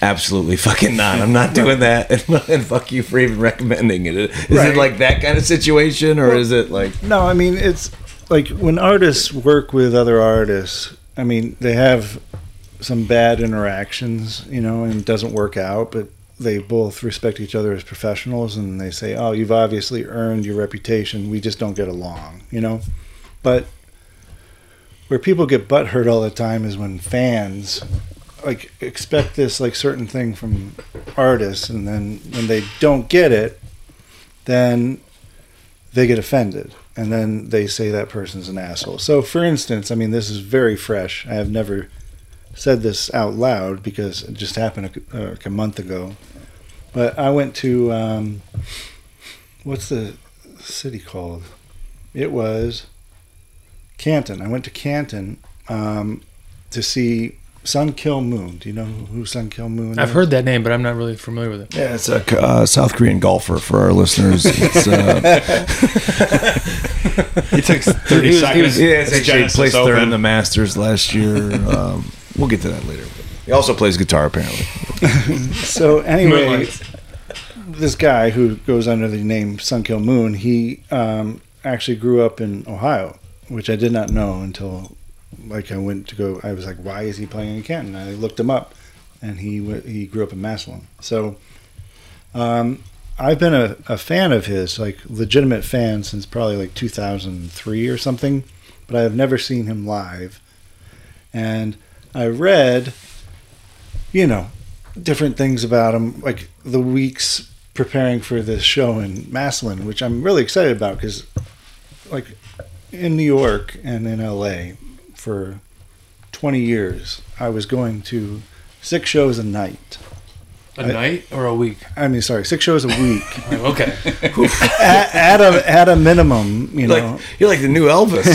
Absolutely fucking not. I'm not doing that, and, and fuck you for even recommending it. Is Right. it like that kind of situation, or is it like No, I mean it's like when artists work with other artists. I mean they have some bad interactions, you know, and it doesn't work out, but they both respect each other as professionals, and they say, "Oh, you've obviously earned your reputation. We just don't get along," you know. But where people get butthurt all the time is when fans like expect this like certain thing from artists, and then when they don't get it, then they get offended and then they say that person's an asshole. So, for instance, I mean, this is very fresh. I have never said this out loud because it just happened a, uh, like a month ago. But I went to, um, what's the city called? It was Canton. I went to Canton um, to see Sun Kil Moon. Do you know who Sun Kil Moon I've is? heard that name, but I'm not really familiar with it. Yeah, it's a uh, South Korean golfer for our listeners. It's, uh, It took 30 He was- he seconds. was- yeah, it's actually Genesis placed third in the Masters last year. Um, we'll get to that later. He also plays guitar, apparently. So anyway, Moonlight. this guy who goes under the name Sun Kil Moon, he um, actually grew up in Ohio, which I did not know until like I went to go. I was like, why is he playing in Canton? I looked him up, and he he grew up in Massillon. So um, I've been a, a fan of his, like legitimate fan, since probably like 2003 or something, but I have never seen him live. And I read, you know, different things about him, like the weeks preparing for this show in Massillon, which I'm really excited about because, like, in New York and in LA for 20 years, I was going to six shows a night. A I- night or a week? I mean, sorry, six shows a week Like, oh, okay. at, at a at a minimum, you know, you're like the new Elvis.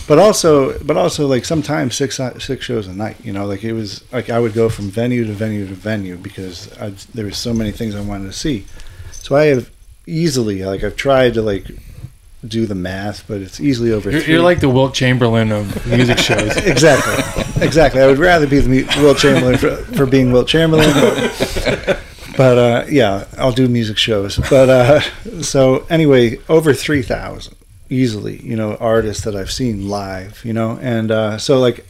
but also but also like sometimes six six shows a night you know like it was like i would go from venue to venue to venue because I, there was so many things i wanted to see so i have easily like i've tried to like do the math but it's easily over You're, three. you're like the Wilt Chamberlain of music shows. exactly. Exactly. I would rather be the wilt chamberlain for, for being wilt chamberlain. But, but uh, yeah i'll do music shows. But uh, so anyway over 3000 easily you know artists that i've seen live you know? And uh, so like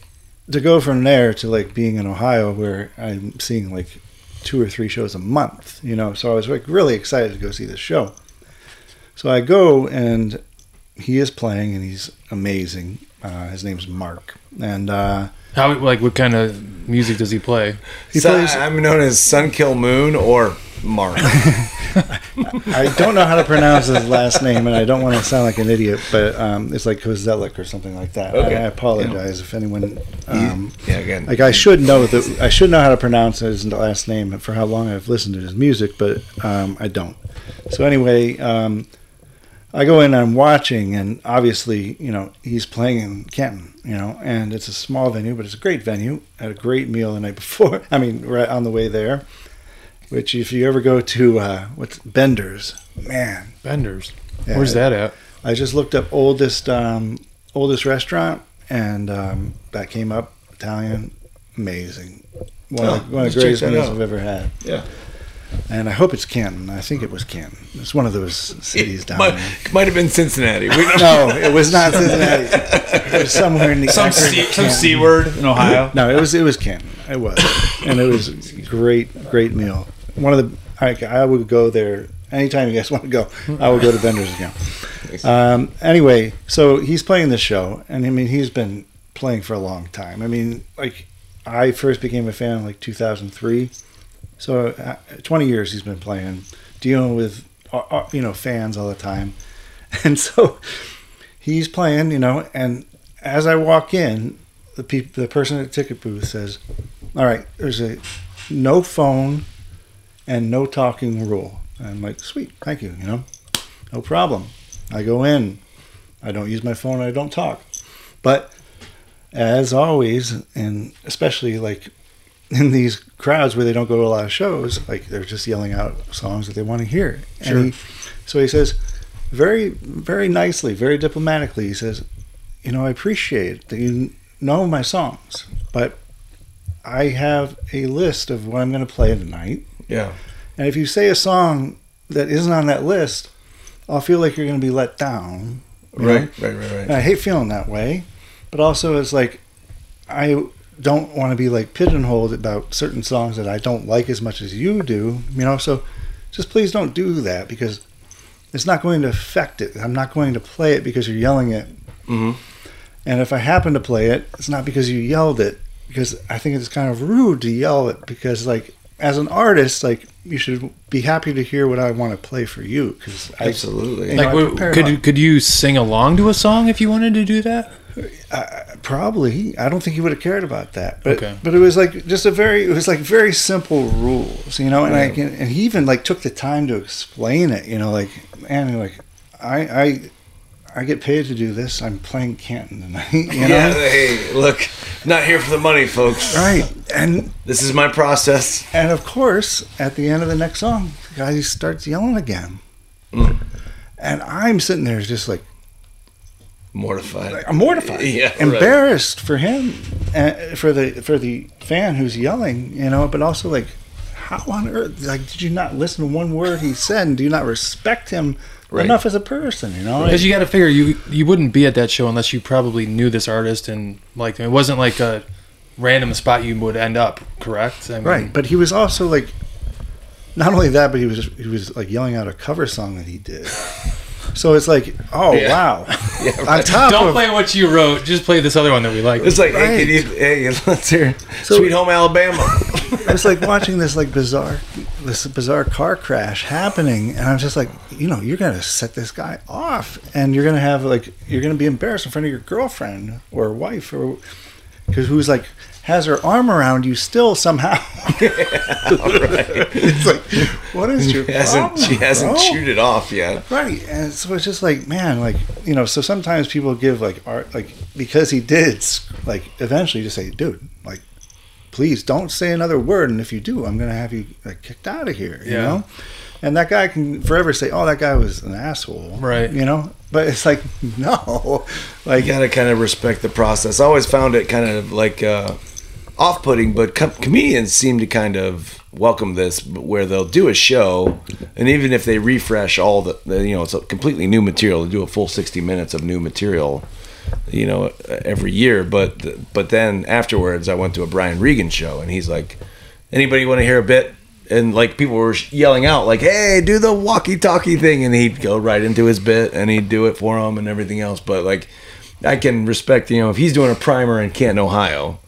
to go from there to like being in ohio where i'm seeing like two or three shows a month you know? So i was like really excited to go see this show so i go and he is playing and he's amazing uh, his name's mark and uh, How like what kind of music does he play? he So plays I'm known as Sun Kil Moon or Mark. I don't know how to pronounce his last name, and I don't want to sound like an idiot, but um, it's like Kozelek or something like that. Okay. I, I apologize if anyone. Um, yeah, again. like I should know that I should know how to pronounce his last name for how long I've listened to his music, but um, I don't. So anyway, um, I go in I'm watching, and obviously, you know, he's playing in Canton, you know, and it's a small venue, but it's a great venue. Had a great meal the night before. I mean, right on the way there. Which, if you ever go to uh, what's Bender's, man, Benders. yeah, Where's that at? I just looked up oldest um, oldest restaurant, and um, that came up Italian, amazing. One, Oh, of, one of the greatest meals. I've ever had. Yeah. And I hope it's Canton. I think it was Canton. It's one of those cities down might, there. might have been Cincinnati. No, it was not Cincinnati. It was somewhere in the Some C, some C word in Ohio. No, it was it was Canton. It was, and it was a great great meal. One of the I, I would go there anytime you guys want to go. I would go to Bender's again. Um, anyway, so he's playing this show, and I mean he's been playing for a long time. I mean, like I first became a fan in like 2003. So uh, 20 years he's been playing, dealing with uh, uh, you know fans all the time, and so he's playing, you know, and as I walk in, the peop- the person at the ticket booth says, "All right, there's a no phone and no talking rule." And I'm like, "Sweet, thank you, you know, no problem." I go in, I don't use my phone, I don't talk, but as always, and especially like in these crowds where they don't go to a lot of shows, like they're just yelling out songs that they want to hear. And he, so he says, very, very nicely, very diplomatically, he says, you know, I appreciate that you know my songs, but I have a list of what I'm going to play tonight. Yeah. And if you say a song that isn't on that list, I'll feel like you're going to be let down. know? Right, right, right, And right. I hate feeling that way, but also it's like I don't want to be like pigeonholed about certain songs that I don't like as much as you do, you know. So just please don't do that because it's not going to affect it. I'm not going to play it because you're yelling it. Mhm. And if I happen to play it, it's not because you yelled it because I think it's kind of rude to yell it because like as an artist, like you should be happy to hear what I want to play for you because Absolutely. You know, Like, I w- could you, could you sing along to a song if you wanted to do that? Probably, I don't think he would have cared about that. But Okay. but it was like just a very it was like very simple rules, you know. And I can and he even like took the time to explain it, you know. Like man, like I I I get paid to do this. I'm playing Canton tonight, you know. Yeah, hey, look, not here for the money, folks. Right, and This is my process. and of course, at the end of the next song, the guy starts yelling again, Mm. and I'm sitting there just like Mortified. I'm mortified, Yeah, right. embarrassed for him, uh, for the for the fan who's yelling, you know. But also like, how on earth? Like, did you not listen to one word he said? And do you not respect him Right. enough as a person? You know, Because you got to figure you you wouldn't be at that show unless you probably knew this artist and like it wasn't like a random spot you would end up. Correct? I mean, right? But he was also like, not only that, but he was he was like yelling out a cover song that he did. So it's like, oh Yeah. wow! Yeah, On top Don't of play what you wrote. Just play this other one that we like. It's like, hey, Right. can you, hey, let's hear So- Sweet Home Alabama. it was like watching this like bizarre this bizarre car crash happening and i'm just like you know you're gonna set this guy off and you're gonna have like you're gonna be embarrassed in front of your girlfriend or wife or because who's like has her arm around you still somehow it's like what is your She hasn't, problem, she hasn't chewed it off yet. Right, and so it's just like, man, like you know. So sometimes people give like art, like because he did, like eventually just say, dude, like, please don't say another word, and if you do, I'm gonna have you like kicked out of here. You Yeah. know, and that guy can forever say, oh, that guy was an asshole, Right. You know, but it's like no, like You got to kind of respect the process. I always found it kind of like uh, off-putting, but com- comedians seem to kind of welcome this, where they'll do a show, and even if they refresh all the, the you know, it's a completely new material. They do a full sixty minutes of new material, you know, every year. But but then afterwards, I went to a Brian Regan show, and he's like, "Anybody want to hear a bit?" And like people were yelling out, like, "Hey, do the walkie-talkie thing!" And he'd go right into his bit, and he'd do it for him, and everything else. But like, I can respect, you know, if he's doing a primer in Canton, Ohio,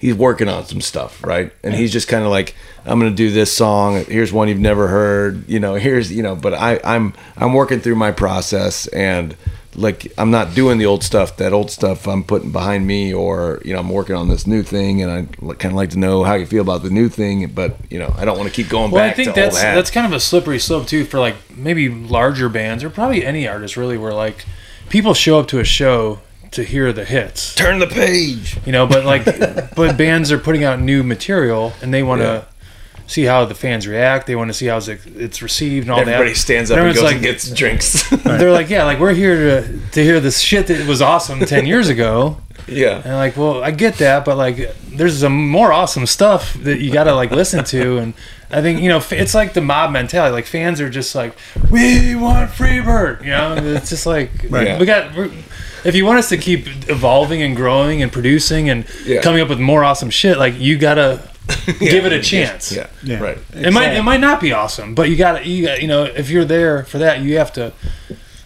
he's working on some stuff, right? And he's just kind of like, I'm gonna do this song. Here's one you've never heard. You know, here's you know. But I, I'm I'm working through my process, and like I'm not doing the old stuff. That old stuff I'm putting behind me, or you know, I'm working on this new thing, and I kind of like to know how you feel about the new thing. But you know, I don't want to keep going Well, back I think to that's that's kind of a slippery slope too for like maybe larger bands or probably any artist really, where like people show up to a show to hear the hits, Turn the page. you know, but like but bands are putting out new material and they want to Yeah. see how the fans react. They want to see how it's, it's received and all Everybody that. Everybody stands up and goes like- and gets drinks. They're like, yeah, like we're here to to hear this shit that was awesome ten years ago. yeah. And like, well, I get that, but like, there's some more awesome stuff that you got to like listen to. And I think you know, it's like the mob mentality. Like fans are just like, we want Freebird. You know, it's just like Right. we got. We're, if you want us to keep evolving and growing and producing and Yeah. coming up with more awesome shit, like you gotta give it a chance. Yeah. Yeah. Right. It might it might not be awesome, but you gotta you got you know if you're there for that, you have to,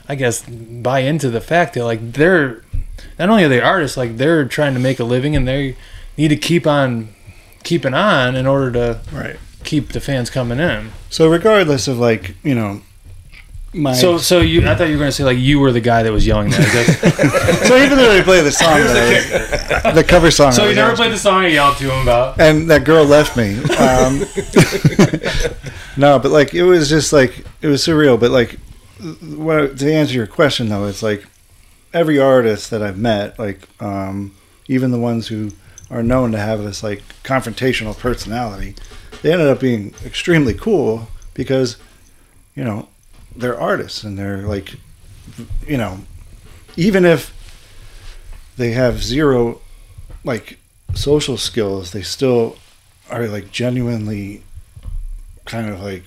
I guess, buy into the fact that like they're not only are they artists, like they're trying to make a living and they need to keep on keeping on in order to Right. keep the fans coming in. So regardless of like you know, my So so you I thought you were gonna say like you were the guy that was yelling that. Is that- so even though they play the song, that was, the cover song, so I you never asking- played the song you yelled to him about. and that girl left me. Um, no, but like it was just like it was surreal. But like, what to answer your question though, it's like every artist that I've met, like um, even the ones who are known to have this like confrontational personality, they ended up being extremely cool because you know they're artists and they're like you know even if they have zero like social skills, they still are like genuinely kind of like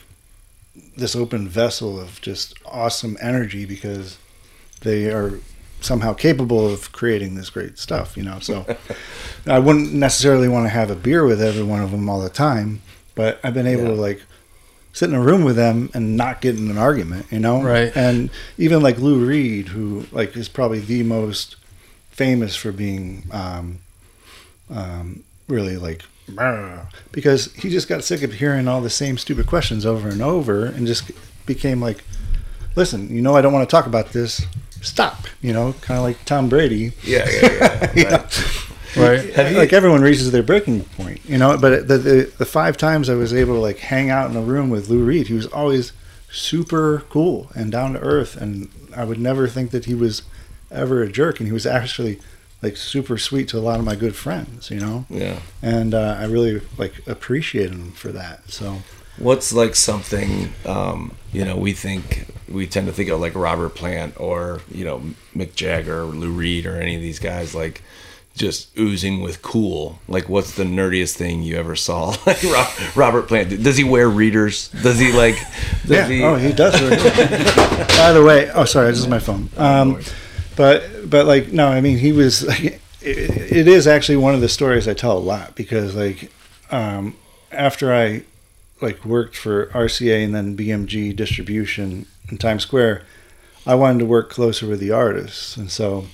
this open vessel of just awesome energy because they are somehow capable of creating this great stuff, you know. So I wouldn't necessarily want to have a beer with every one of them all the time, but I've been able Yeah. to like sit in a room with them and not get in an argument, you know? Right. And even like Lou Reed, who like is probably the most famous for being um, um, really like because he just got sick of hearing all the same stupid questions over and over and just became like listen you know i don't want to talk about this stop you know kind of like tom brady Yeah. Yeah. yeah. You know? Right. Have you- like everyone reaches their breaking point you know but the, the the five times i was able to like hang out in a room with lou reed he was always super cool and down to earth and i would never think that he was ever a jerk and he was actually like super sweet to a lot of my good friends you know yeah. and uh, I really like appreciate him for that. So What's like something um, you know we think we tend to think of like Robert Plant or you know Mick Jagger or Lou Reed or any of these guys like just oozing with cool. Like what's the nerdiest thing you ever saw? like Ro- Robert Plant. Does he wear readers? Does he like? Does yeah, He, oh, he does. By the way, oh sorry, this is my phone. Um, but but like no, I mean he was. Like, it, it is actually one of the stories I tell a lot because like um, after I like worked for RCA and then BMG distribution in Times Square, I wanted to work closer with the artists, and so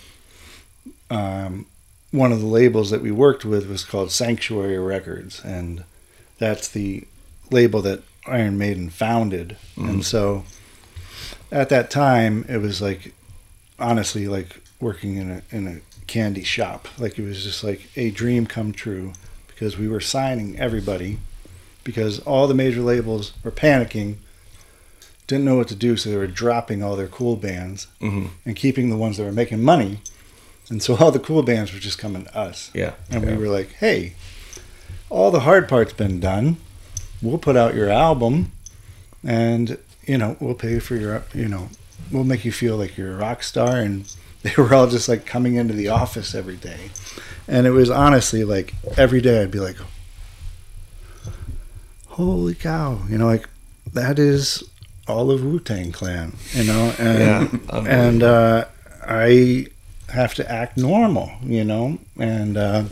um, one of the labels that we worked with was called Sanctuary Records, and that's the label that Iron Maiden founded. And so at that time, it was like honestly like working in a in a candy shop. Like it was just like a dream come true because we were signing everybody because all the major labels were panicking, didn't know what to do, so they were dropping all their cool bands Mhm. and keeping the ones that were making money. And so all the cool bands were just coming to us. Yeah. And yeah. we were like, hey, all the hard part's been done. We'll put out your album and, you know, we'll pay for your, you know, we'll make you feel like you're a rock star. And they were all just like coming into the office every day. And it was honestly like every day I'd be like, holy cow, you know, like that is all of Wu Tang Clan, you know? And, Yeah, and, uh, I have to act normal, you know, and uh,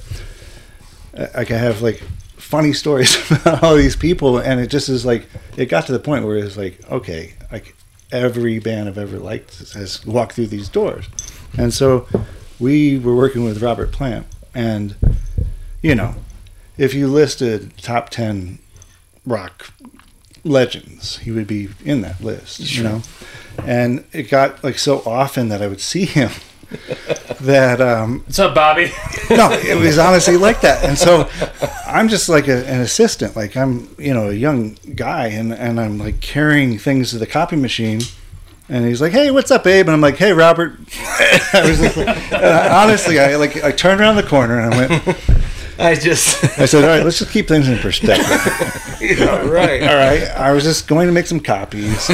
I can have like funny stories about all these people, and it just is like it got to the point where it's like, okay, like every band I've ever liked has walked through these doors, and so we were working with Robert Plant, and you know, if you listed top ten rock legends, he would be in that list, you know. And it got like so often that I would see him that um, What's up, Bobby? no, it was honestly like that. And so I'm just like a, an assistant, like I'm, you know, a young guy, and, and I'm like carrying things to the copy machine. And he's like, "Hey, what's up, Abe?" And I'm like, "Hey, Robert." I was just like, uh, honestly, I like I turned around the corner and I went, I just I said, all right, let's just keep things in perspective. yeah, right. all right, I was just going to make some copies.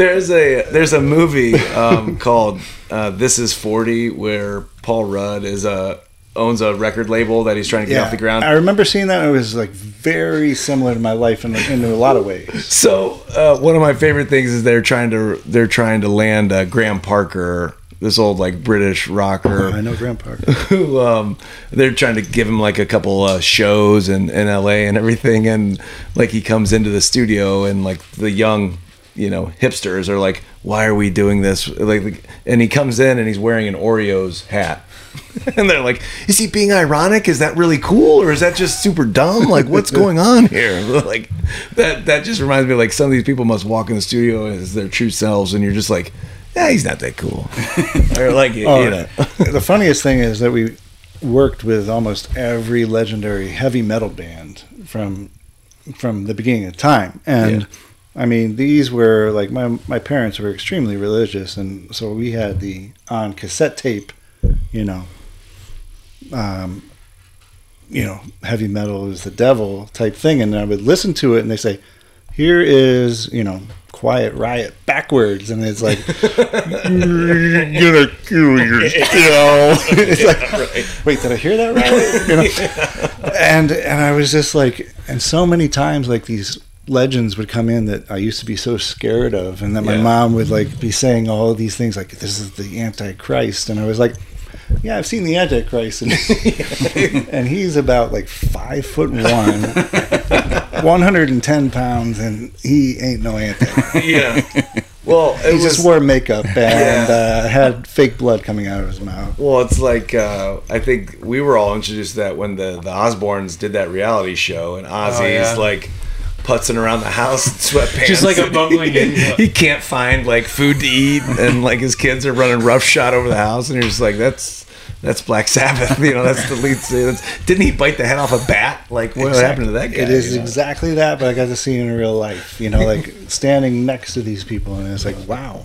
There's a there's a movie um, called uh, This Is Forty where Paul Rudd is a owns a record label that he's trying to get off the ground. I remember seeing that. And it was like very similar to my life in, in a lot of ways. So uh, one of my favorite things is they're trying to they're trying to land uh, Graham Parker, this old like British rocker. I know Graham Parker. who um, they're trying to give him like a couple uh, shows in, in LA and everything, and like he comes into the studio and like the young, you know, hipsters are like, "Why are we doing this?" Like, and he comes in and he's wearing an Oreos hat. and they're like, "Is he being ironic? Is that really cool, or is that just super dumb? Like, what's going on here?" Like, that that just reminds me like some of these people must walk in the studio as their true selves, and you're just like, "Yeah, he's not that cool," or like, you Oh, know, the funniest thing is that we worked with almost every legendary heavy metal band from from the beginning of time, and Yeah. I mean these were like my my parents were extremely religious, and so we had the on cassette tape, you know, um, you know, heavy metal is the devil type thing, and I would listen to it, and they say, "Here is you know." Quiet Riot backwards, and it's like, "You're gonna kill yourself." You know, it's like, wait, did I hear that right? You know? And and I was just like, and so many times like these legends would come in that I used to be so scared of, and that my Yeah. mom would like be saying all of these things like, "This is the Antichrist," and I was like. Yeah, I've seen the Antichrist, and, and he's about like five foot one, 110 pounds, and he ain't no Antichrist. yeah. Well, it He was, just wore makeup and Yeah. uh, had fake blood coming out of his mouth. Well, it's like uh, I think we were all introduced to that when the the Osbournes did that reality show, and Ozzy's Oh, yeah. like putzing around the house in sweatpants, Just like a bumbling idiot. he can't find like food to eat, and like his kids are running roughshod over the house, and you're just like, that's that's Black Sabbath, you know, that's the lead. That's, didn't he bite the head off a bat? Like, what happened to that guy? It is you know? exactly that, but I got to see it in real life. You know, like standing next to these people, and it's like, wow.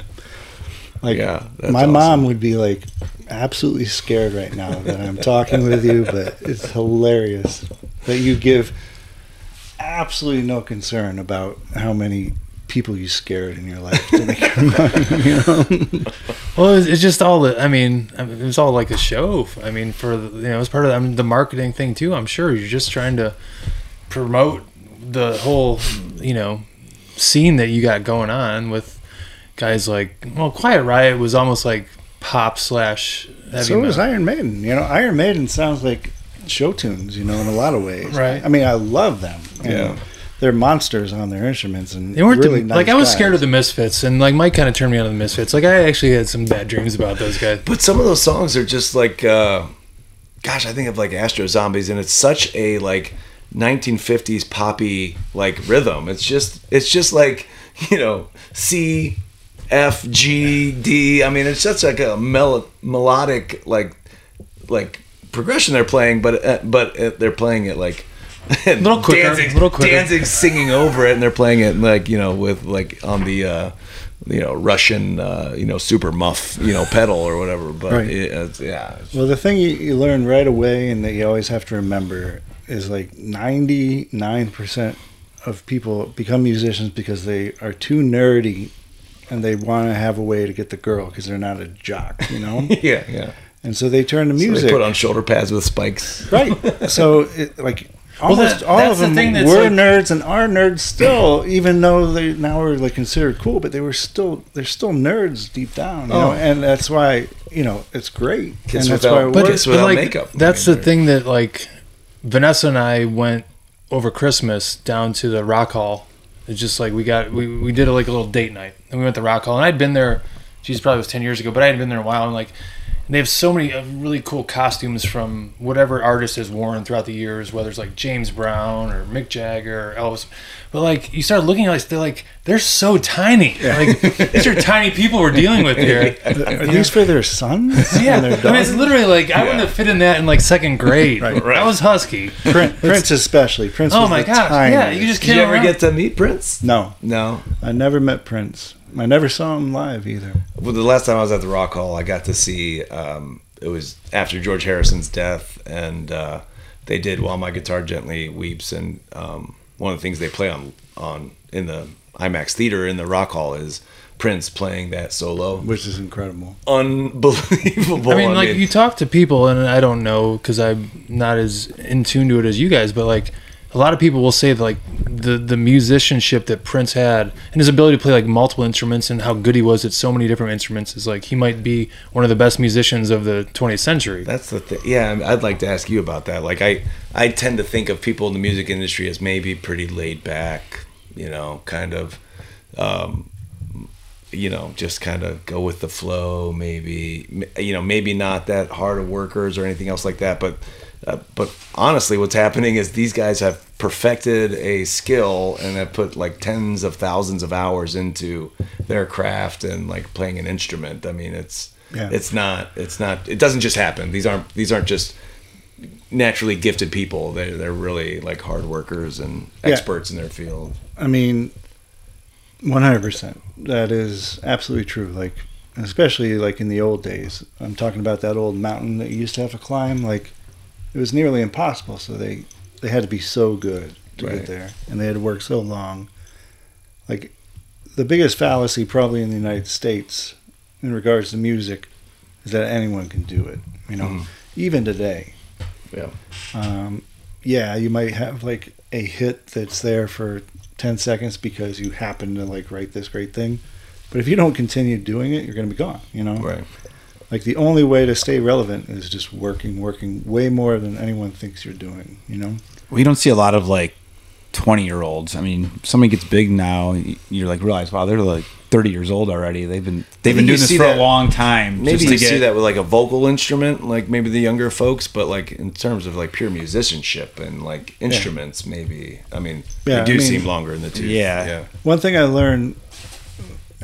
Like Yeah, that's my awesome. mom would be like absolutely scared right now that I'm talking with you, but it's hilarious that you give absolutely no concern about how many people you scared in your life to make your money. You know? Well, it's, it's just all the. I mean, I mean, it was all like a show. I mean, for the, you know, it's part of I mean, the marketing thing too. I'm sure you're just trying to promote the whole, you know, scene that you got going on with guys like. Well, Quiet Riot was almost like pop slash. Heavy so was. Iron Maiden. You know, Iron Maiden sounds like show tunes. You know, in a lot of ways. Right. I mean, I love them. and Yeah. They're monsters on their instruments, and They weren't really the, nice like I was guys. scared of the Misfits, and like Mike kind of turned me on to the Misfits. Like I actually had some bad dreams about those guys. But some of those songs are just like, uh, gosh, I think of like Astro Zombies, and it's such a like 1950s poppy like rhythm. It's just, it's just like you know C, F, G, D. I mean, it's such like a mel- melodic like like progression they're playing, but uh, but uh, they're playing it like. Little quicker, Danzig, little quicker. Danzig's singing over it, and they're playing it like you know with like on the uh, you know Russian uh, you know super muff you know pedal or whatever. But Right. it, it's, yeah, Well, the thing you, you learn right away, and that you always have to remember, is like ninety nine percent of people become musicians because they are too nerdy, and they want to have a way to get the girl because they're not a jock, you know. yeah, yeah. And so they turn to So music. they put on shoulder pads with spikes. Right. So, it, like, almost that- all that's of the them thing that's were like- nerds and are nerds still, even though they now are like considered cool. But they were still they're still nerds deep down, you Oh. know. And that's why you know it's great, Kiss and that's without- why it But works. Kiss without makeup. That's the thing that like Vanessa and I went over Christmas down to the Rock Hall. It's just like we got we, we did a, like a little date night and we went to Rock Hall and I'd been there. Geez, probably was ten years ago, but I hadn't been there in a while. And like, and they have so many uh, really cool costumes from whatever artist has worn throughout the years, whether it's like James Brown or Mick Jagger or Elvis. But like, you start looking at like they're like they're so tiny. Like these are tiny people we're dealing with here. Are these for their sons? Yeah, and their I mean, it's literally like I wouldn't have fit in that in like second grade. Right. I was husky. Prince, Prince especially. Prince. Oh was my the gosh! Yeah, you just can't you ever get to meet Prince? no. No. I never met Prince. I never saw him live either. Well, the last time I was at the Rock Hall, I got to see um, it was after George Harrison's death, and uh, they did "While My Guitar Gently Weeps," and um, one of the things they play on on in the IMAX theater in the Rock Hall is Prince playing that solo. which is incredible. Unbelievable. I mean, like you talk to people, and I don't know because I'm not as in tune to it as you guys, but like a lot of people will say that, like the the musicianship that Prince had and his ability to play like multiple instruments and how good he was at so many different instruments is like he might be one of the best musicians of the 20th century. That's the thing. Yeah, I'd like to ask you about that. Like, I I tend to think of people in the music industry as maybe pretty laid back, you know, kind of, um, you know, just kind of go with the flow. Maybe, you know, maybe not that hard of workers or anything else like that. But, uh, but honestly, what's happening is these guys have perfected a skill and have put like tens of thousands of hours into their craft and like playing an instrument. I mean, it's Yeah. it's not it's not it doesn't just happen these aren't these aren't just naturally gifted people they're, they're really like hard workers and Yeah. experts in their field I mean, one hundred percent. That is absolutely true. Like, especially like in the old days. I'm talking about that old mountain that you used to have to climb. Like, it was nearly impossible. So they they had to be so good to Right. get there, and they had to work so long. Like, the biggest fallacy probably in the United States in regards to music is that anyone can do it. You know, Mhm. even today. Yeah. Um, yeah, you might have like a hit that's there for 10 seconds because you happen to like write this great thing. But if you don't continue doing it, you're going to be gone, you know? right Like the only way to stay relevant is just working, working way more than anyone thinks you're doing, you know? We don't see a lot of like 20 year olds. I mean, somebody gets big now, you're like realize, wow, they're like 30 years old already. They've been they've Maybe been doing this for that- a long time. maybe just you to get, see that with like a vocal instrument like maybe the younger folks but like in terms of like pure musicianship and like instruments maybe i mean Yeah, they do I mean- seem longer in the tooth Yeah. yeah One thing I learned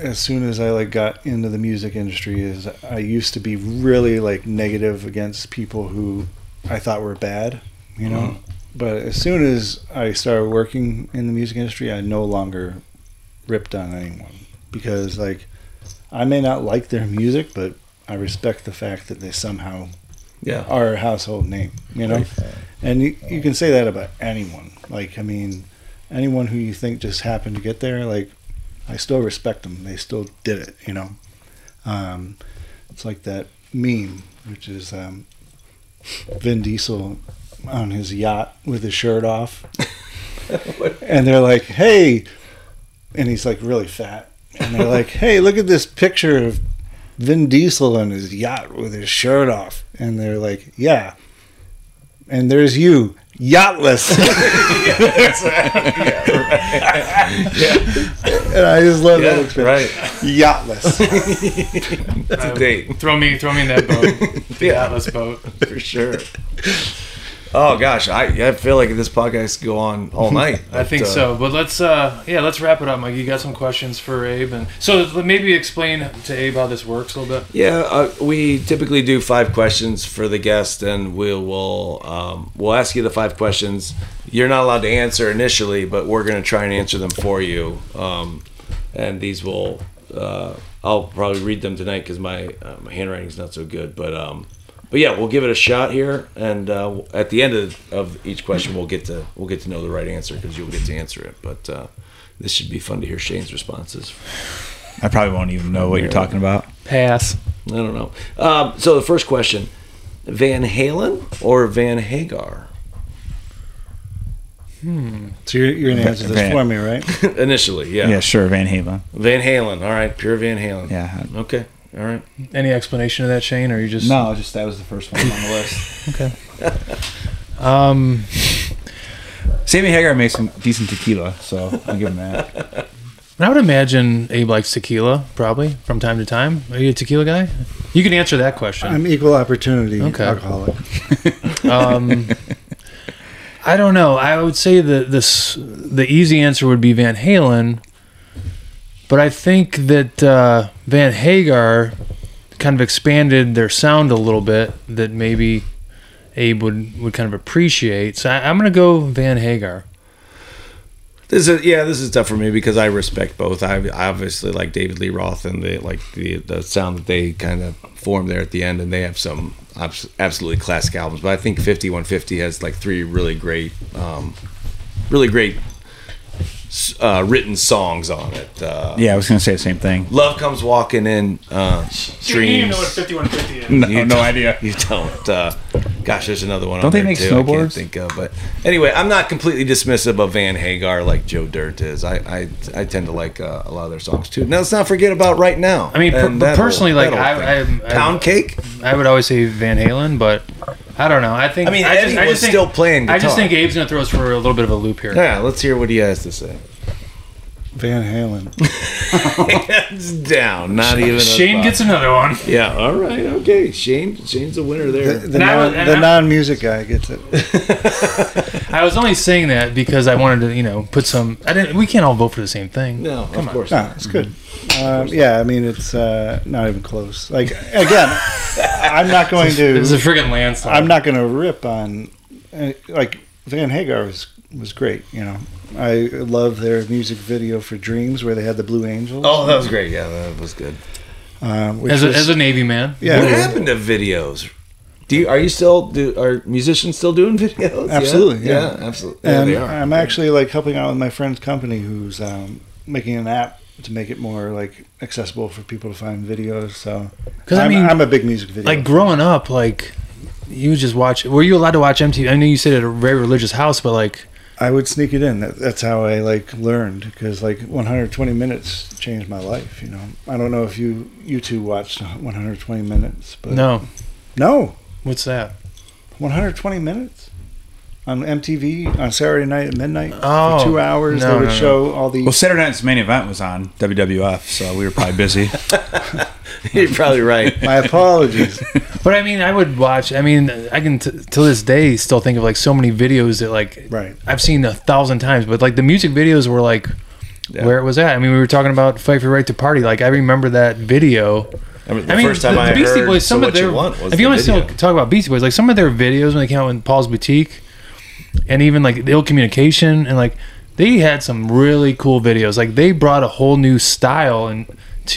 as soon as I like got into the music industry is I used to be really like negative against people who I thought were bad, you know. Uh-huh. But as soon as I started working in the music industry, I no longer ripped on anyone because like I may not like their music, but I respect the fact that they somehow yeah are a household name, you know? And you, you can say that about anyone. Like, I mean, anyone who you think just happened to get there, like, I still respect them. They still did it, you know? Um, it's like that meme, which is um, Vin Diesel on his yacht with his shirt off. and they're like, hey, and he's like really fat. And they're like, hey, look at this picture of Vin Diesel on his yacht with his shirt off. And they're like, yeah. And there's you, yachtless. And I just love that yeah expression. right Yachtless. that's a um, date Throw me, throw me in that boat, the Yeah. Atlas boat. for sure oh gosh i i feel like this podcast could go on all night I think uh, so, but let's uh yeah, let's wrap it up, Mike. You got some questions for Abe, and so maybe explain to Abe how this works a little bit. Yeah, uh, we typically do five questions for the guest, and we will um, we'll ask you the five questions. You're not allowed to answer initially, but we're going to try and answer them for you. Um, and these will uh, I'll probably read them tonight because my uh, my handwriting's not so good. But um, but yeah, we'll give it a shot here, and uh, at the end of, of each question, we'll get to we'll get to know the right answer because you'll get to answer it. But uh, this should be fun to hear Shane's responses. I probably won't even know what you're talking about. Pass. I don't know. Um, so the first question: Van Halen or Van Hagar? Hmm. So you're, you're going to answer this Van- for me, right? Initially, yeah. Yeah, sure, Van Halen. Van Halen. All right, pure Van Halen. Yeah. Okay. All right. Any explanation of that, Shane, or you just No, just that was the first one on the list. Okay. um, Sammy Hagar makes some decent tequila, so I'll give him that. I would imagine Abe likes tequila, probably from time to time. Are you a tequila guy? You can answer that question. I'm equal opportunity Okay. alcoholic. Um, I don't know. I would say that this the easy answer would be Van Halen, but I think that uh, Van Hagar kind of expanded their sound a little bit that maybe Abe would, would kind of appreciate. So I, I'm going to go Van Hagar. This is yeah. This is tough for me because I respect both. I, I obviously like David Lee Roth and the like the the sound that they kind of formed there at the end, and they have some absolutely classic albums. But I think 5150 has like three really great, um, really great uh, written songs on it. Uh, Yeah, I was gonna say the same thing. Love comes walking in. Uh, dreams. 5150 is. No, You no idea. You don't. Uh, gosh, there's another one. Don't on they there make too, I can't snowboards? think of, but anyway, I'm not completely dismissive of Van Hagar like Joe Dirt is. I I, I tend to like uh, a lot of their songs too. Now let's not forget about right now. I mean, per- personally, whole- like, I- I- I- pound cake. I would always say Van Halen, but I don't know. I think. I mean, I Eddie was think, still playing I just think Abe's gonna throw us for a little bit of a loop here. Yeah, let's hear what he has to say. Van Halen. Hands down, not even. Shane thought. gets another one. Yeah. All right. Okay. Shane. Shane's a winner there. the, And I non, and the I- non-music guy gets it. I was only saying that because I wanted to, you know, put some. I didn't. We can't all vote for the same thing. no, Come of on. course. No, it's good. Um, yeah, I mean it's uh, not even close. Like again, I'm not going to. It was a friggin' landslide. I'm not going to rip on uh, like Van Hagar was was great. You know, I love their music video for Dreams where they had the Blue Angels. Oh, that was great. Yeah, that was good. um, which as a, was, as a Navy man. yeah, what happened to videos? Do you, are you still do are musicians still doing videos? Yeah? Absolutely, yeah. absolutely. Yeah, and they are. I'm actually like helping out with my friend's company who's um, making an app to make it more like accessible for people to find videos. So, 'Cause, I I'm, mean, I'm a big music video. Like growing up, like you just watch. Were you allowed to watch MTV? I know you said at a very religious house, but like, I would sneak it in. That, that's how I like learned because like 120 minutes changed my life. You know, I don't know if you you two watched 120 minutes, but no, no, what's that? 120 minutes on MTV on Saturday night at midnight Oh, for two hours. no, they would no, no. show all the. Well, Saturday night's main event was on WWF, so we were probably busy. You're probably right. my apologies. But I mean, I would watch. I mean, I can t- to this day still think of like so many videos that like right. I've seen a thousand times. But like the music videos were like Yeah. where it was at. I mean, we were talking about "Fight for Your Right to Party." Like I remember that video. I mean, the I mean, first time the, I the Beastie heard Boys. Some What of their You Want" was if you the want to still talk about Beastie Boys, like some of their videos when they came out in Paul's Boutique, and even like the ill communication and like they had some really cool videos. Like they brought a whole new style and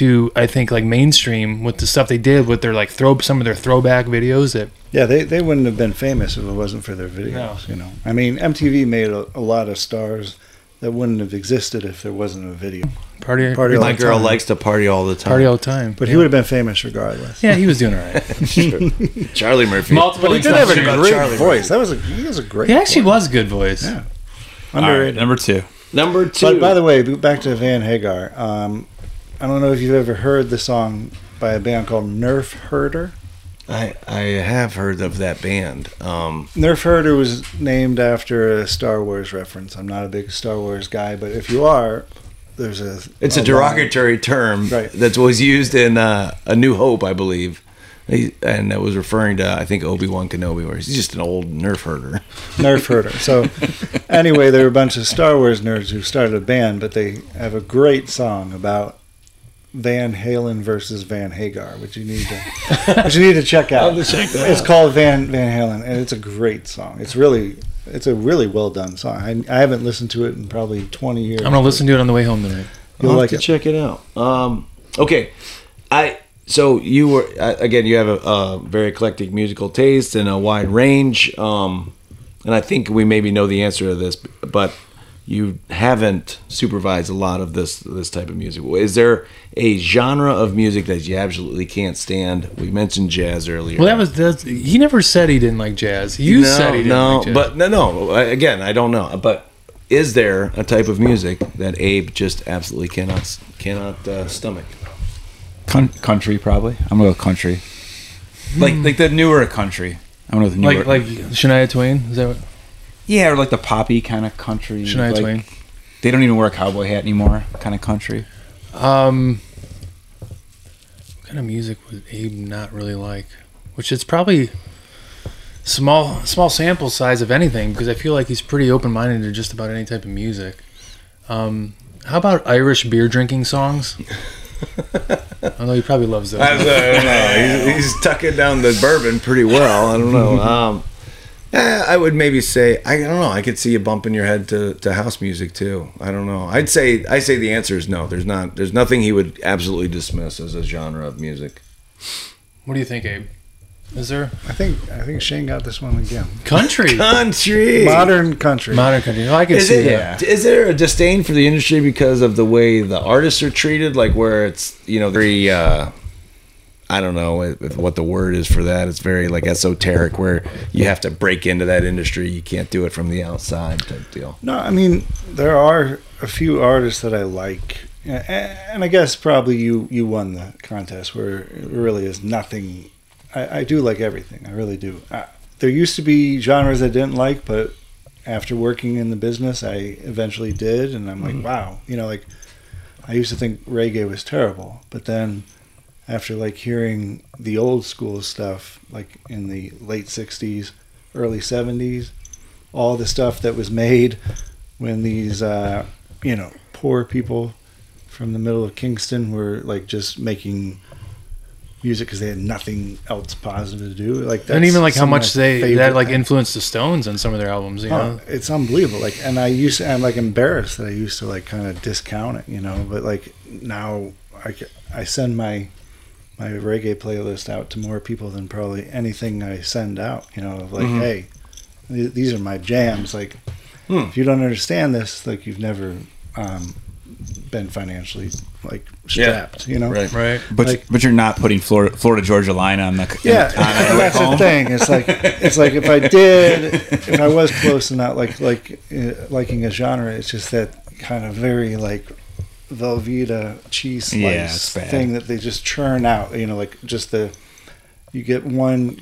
to I think like mainstream with the stuff they did with their like throw some of their throwback videos that Yeah, they, they wouldn't have been famous if it wasn't for their videos. No. You know, I mean, MTV made a, a lot of stars that wouldn't have existed if there wasn't a video. party Party My girl time. likes to party all the time. party all the time. But he would have been famous regardless. Yeah, he was doing all right. Charlie Murphy. Multiple But he did have a great Charlie voice. That was a he was a great. He actually voice. was a good voice. Yeah. All right, underrated. number two. Number two. But by the way, back to Van Hagar. Um, I don't know if you've ever heard the song by a band called Nerf Herder. I I have heard of that band. Um, Nerf Herder was named after a Star Wars reference. I'm not a big Star Wars guy, but if you are, there's a. it's a, line- derogatory term Right. that was used in uh, A New Hope, I believe. He, and it was referring to I think Obi Wan Kenobi, where he's just an old nerf herder. Nerf Herder. So, anyway, there were a bunch of Star Wars nerds who started a band, but they have a great song about Van Halen versus Van Hagar, which you need to, which you need to check out. I'll check that it's called Van Van Halen, and it's a great song. It's really, it's a really well done song. I, I haven't listened to it in probably twenty years. I'm gonna listen to it on the way home tonight. You'll I'll like have to it. check it out. Um, okay, I so you were uh, again. You have a, a very eclectic musical taste and a wide range. Um, and I think we maybe know the answer to this, but you haven't supervised a lot of this this type of music. Is there a genre of music that you absolutely can't stand? We mentioned jazz earlier. Well, that was that's, he never said he didn't like jazz. You no, said he didn't no, like jazz. but no, no. Again, I don't know. But is there a type of music that Abe just absolutely cannot cannot uh, stomach? Con- country, probably. I'm gonna go country. Like like the newer country. I'm gonna go with newer. like like Shania Twain. Is that what yeah, or like the poppy kind of country. Shania like, Twain? They don't even wear a cowboy hat anymore. Kind of country. Um, what kind of music would Abe not really like? Which it's probably small small sample size of anything because I feel like he's pretty open minded to just about any type of music. Um, how about Irish beer drinking songs? Although he probably loves those. I, don't know. He's, he's tucking down the bourbon pretty well. I don't know. Um, eh, I would maybe say I don't know. I could see you bumping your head to, to house music too. I don't know. I'd say I say the answer is no. There's not. There's nothing he would absolutely dismiss as a genre of music. What do you think, Abe? Is there I think I think Shane got this one again. country? Country. Modern country. Modern country. Oh, I can Is see it? that. Is there a disdain for the industry because of the way the artists are treated? Like where it's you know very uh, I don't know what the word is for that. It's very like esoteric where you have to break into that industry. You can't do it from the outside type deal. No, I mean there are a few artists that I like, and I guess probably you you won the contest where it really is nothing. I, I do like everything. I really do. I, there used to be genres I didn't like, but after working in the business, I eventually did, and I'm like, mm-hmm. wow, you know, like I used to think reggae was terrible, but then after like hearing the old school stuff, like in the late '60s, early '70s, all the stuff that was made when these uh, you know poor people from the middle of Kingston were like just making music because they had nothing else positive to do. Like and even like how much they that like influenced the Stones on some of their albums. You know, Oh, it's unbelievable. Like, and I used to, I'm like embarrassed that I used to like kind of discount it, you know. But like now, I I send my my reggae playlist out to more people than probably anything I send out. You know, of like, Mhm. hey, th- these are my jams. Like, Hmm. if you don't understand this, like you've never um, been financially like Yeah. strapped. You know, Right. right? But Like- but you're not putting Florida Florida Georgia line on the Yeah, on and it that's at the thing. It's like it's like if I did, if I was close to not like like uh, liking a genre, it's just that kind of very like Velveeta cheese slice Yeah, thing that they just churn out. You know, like just the you get one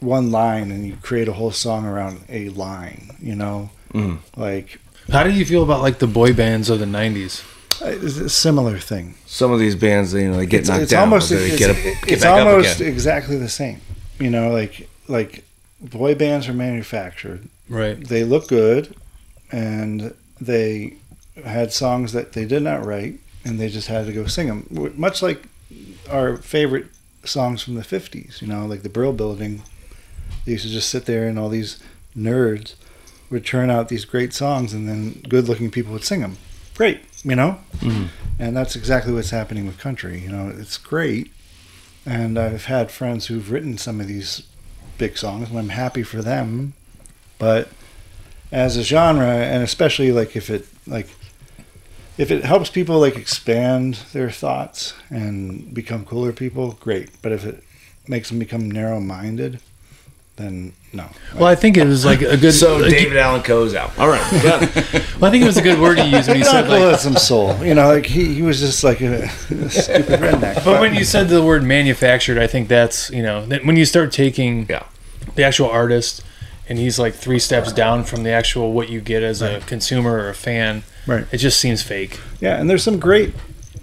one line and you create a whole song around a line. You know, Mm. like How do you feel about like the boy bands of the '90s? uh, it's a similar thing. Some of these bands, you know, they get it's, knocked it's down, almost they it's, get, up, get it's back almost up again. exactly the same. You know, like like boy bands are manufactured. Right. They look good, and they had songs that they did not write, and they just had to go sing them. Much like our favorite songs from the '50s. You know, like the Brill Building. They used to just sit there, and all these nerds would turn out these great songs, and then good-looking people would sing them. Great, you know. Mhm. And that's exactly what's happening with country. You know, it's great. And I've had friends who've written some of these big songs, and I'm happy for them. But as a genre, and especially like if it like if it helps people like expand their thoughts and become cooler people, great. But if it makes them become narrow-minded, then no. Well, I think it was like a good. So a- David Allan Coe's out. All right. Got it. well, I think it was a good word to use when you said like. some soul, you know. Like he, he was just like a, a stupid redneck. But when you said the word manufactured, I think that's you know that when you start taking Yeah. the actual artist, and he's like three steps down from the actual what you get as a consumer or a fan. Right. It just seems fake. Yeah, and there's some great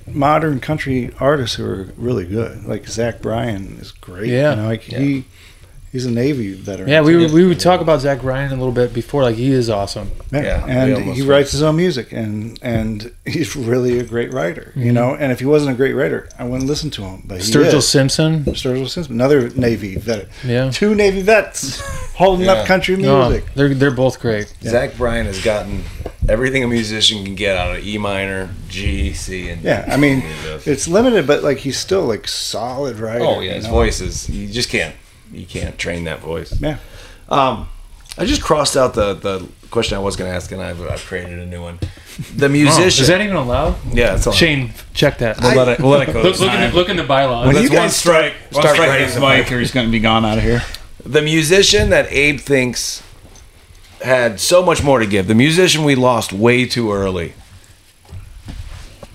modern country artists who are really good. Like Zach Bryan is great. Yeah. you know, like he he's a Navy veteran. Yeah, we would, we would talk about Zach Bryan a little bit before. Like he is awesome. Yeah, Yeah, and he went- writes his own music, and and he's really a great writer. Mm-hmm. You know, and if he wasn't a great writer, I wouldn't listen to him. But he Sturgill is. Simpson. Sturgill Simpson, another Navy vet, Yeah. two Navy vets holding Yeah. up country No, music. they're they're both great. Zach Bryan has gotten everything a musician can get out of E minor, G, C, and Yeah, I mean, it's limited, but like he's still like solid writer. oh yeah, his know? voice is you just can't you can't train that voice. Yeah. Um, I just crossed out the the question I was going to ask, and I've, I've created a new one. The Oh, musician. is that even allowed? yeah, it's all. Shane, check that. We'll let it we'll let it go. look, look, in the, look in the bylaws. When That's you one guys strike. One start strike writing his the mic, or he's going to be gone out of here. The musician that Abe thinks had so much more to give. The musician we lost way too early.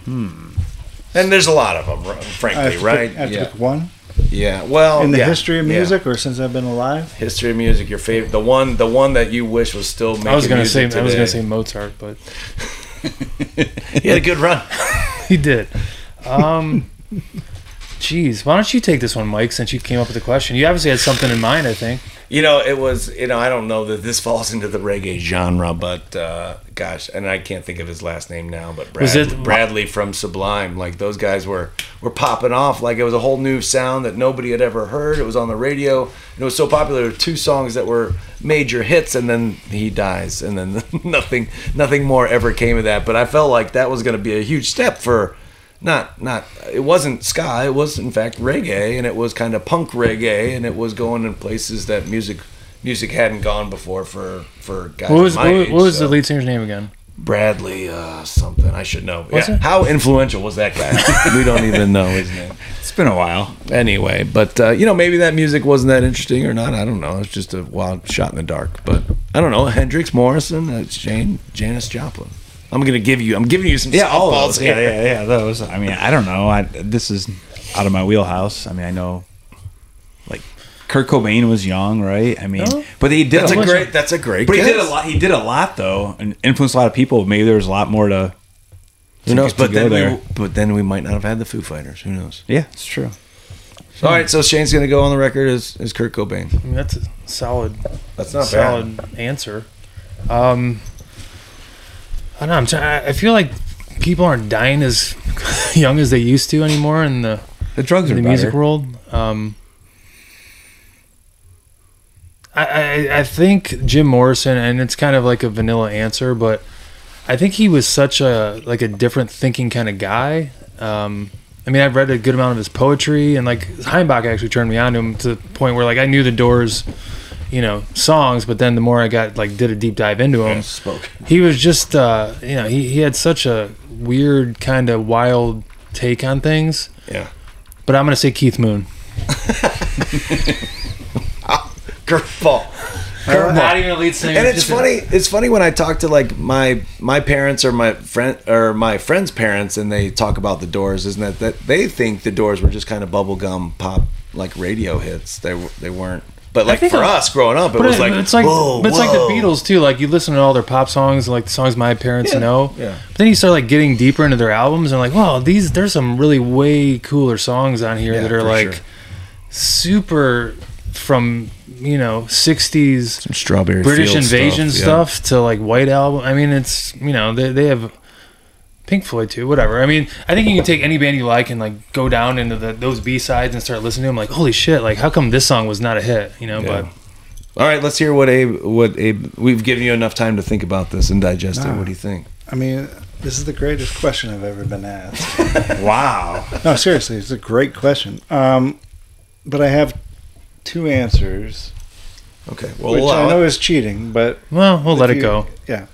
Hmm. And there's a lot of them, frankly, to right? Pick, I have to yeah. pick one yeah. Well, in the yeah, history of yeah. music, or since I've been alive. history of music, your favorite, the one, the one that you wish was still making I was gonna say music I was gonna say Mozart, but he had a good run. he did. Um, Jeez, why don't you take this one, Mike? Since you came up with the question, you obviously had something in mind. I think. You know, it was, you know, I don't know that this falls into the reggae genre, but uh, gosh, and I can't think of his last name now, but Brad, Was it- Bradley from Sublime. Like those guys were were popping off like it was a whole new sound that nobody had ever heard. It was on the radio, and it was so popular. Two songs that were major hits, and then he dies, and then nothing nothing more ever came of that. But I felt like that was going to be a huge step for not not it wasn't ska. It was in fact reggae, and it was kind of punk reggae, and it was going in places that music music hadn't gone before for for guys. What was my what, age, what was so. the lead singer's name again? Bradley uh, something? I should know. Was yeah. it? How influential was that guy? we don't even know his name. It's been a while. Anyway, but uh, you know, maybe that music wasn't that interesting or not. I don't know. It's just a wild shot in the dark. But I don't know. Hendrix, Morrison, uh, Jane, Janis Joplin. I'm gonna give you. I'm giving you some Yeah, all softballs those. here. Yeah, yeah, yeah. Those. I mean, I don't know. I this is out of my wheelhouse. I mean, I know, like Kurt Cobain was young, right? I mean, No. but he did That's a a lot. great. That's a great. But he did a lot. He did a lot though, and influenced a lot of people. Maybe there was a lot more to. Who knows? to But then, there. we, but then we might not have had the Foo Fighters. Who knows? Yeah, it's true. All right, so Shane's gonna go on the record as, as Kurt Cobain. I mean, that's a solid, That's not solid answer. Um, I don't know. I'm trying, I feel like people aren't dying as young as they used to anymore in the The drugs in the music better. world. Um, I, I I think Jim Morrison, and it's kind of like a vanilla answer, but I think he was such a like a different thinking kind of guy. Um, I mean, I've read a good amount of his poetry, and like Heimbach actually turned me on to him to the point where like I knew the Doors, you know, songs, but then the more I got like did a deep dive into him, spoke. he was just uh, you know he he had such a weird kind of wild take on things. Yeah. But I'm gonna say Keith Moon. Curveball. Not even a lead singer. and it's just a- funny it's funny when i talk to like my my parents or my friend or my friend's parents and they talk about the doors isn't that that they think the doors were just kind of bubblegum pop like radio hits they they weren't but like for it- us growing up it But was it- like it's like whoa, but it's like the. Beatles too. Like you listen to all their pop songs, like the songs my parents Yeah, know. yeah. But then you start like getting deeper into their albums and like, wow, these there's some really way cooler songs on here Yeah, that are like sure. super from you know '60s Some strawberry British Field Invasion stuff, stuff, to like White Album. I mean, it's you know they they have Pink Floyd too, whatever. I mean, I think you can take any band you like and like go down into the, those B sides and start listening to them. Like, holy shit! Like, how come this song was not a hit? You know, Yeah. but all right let's hear what abe what abe we've given you enough time to think about this and digest it what do you think I mean, this is the greatest question I've ever been asked. Wow. no, seriously, it's a great question. Um, but I have two answers, okay well which we'll I allow know it. is cheating, but well, we'll let if it go. Yeah,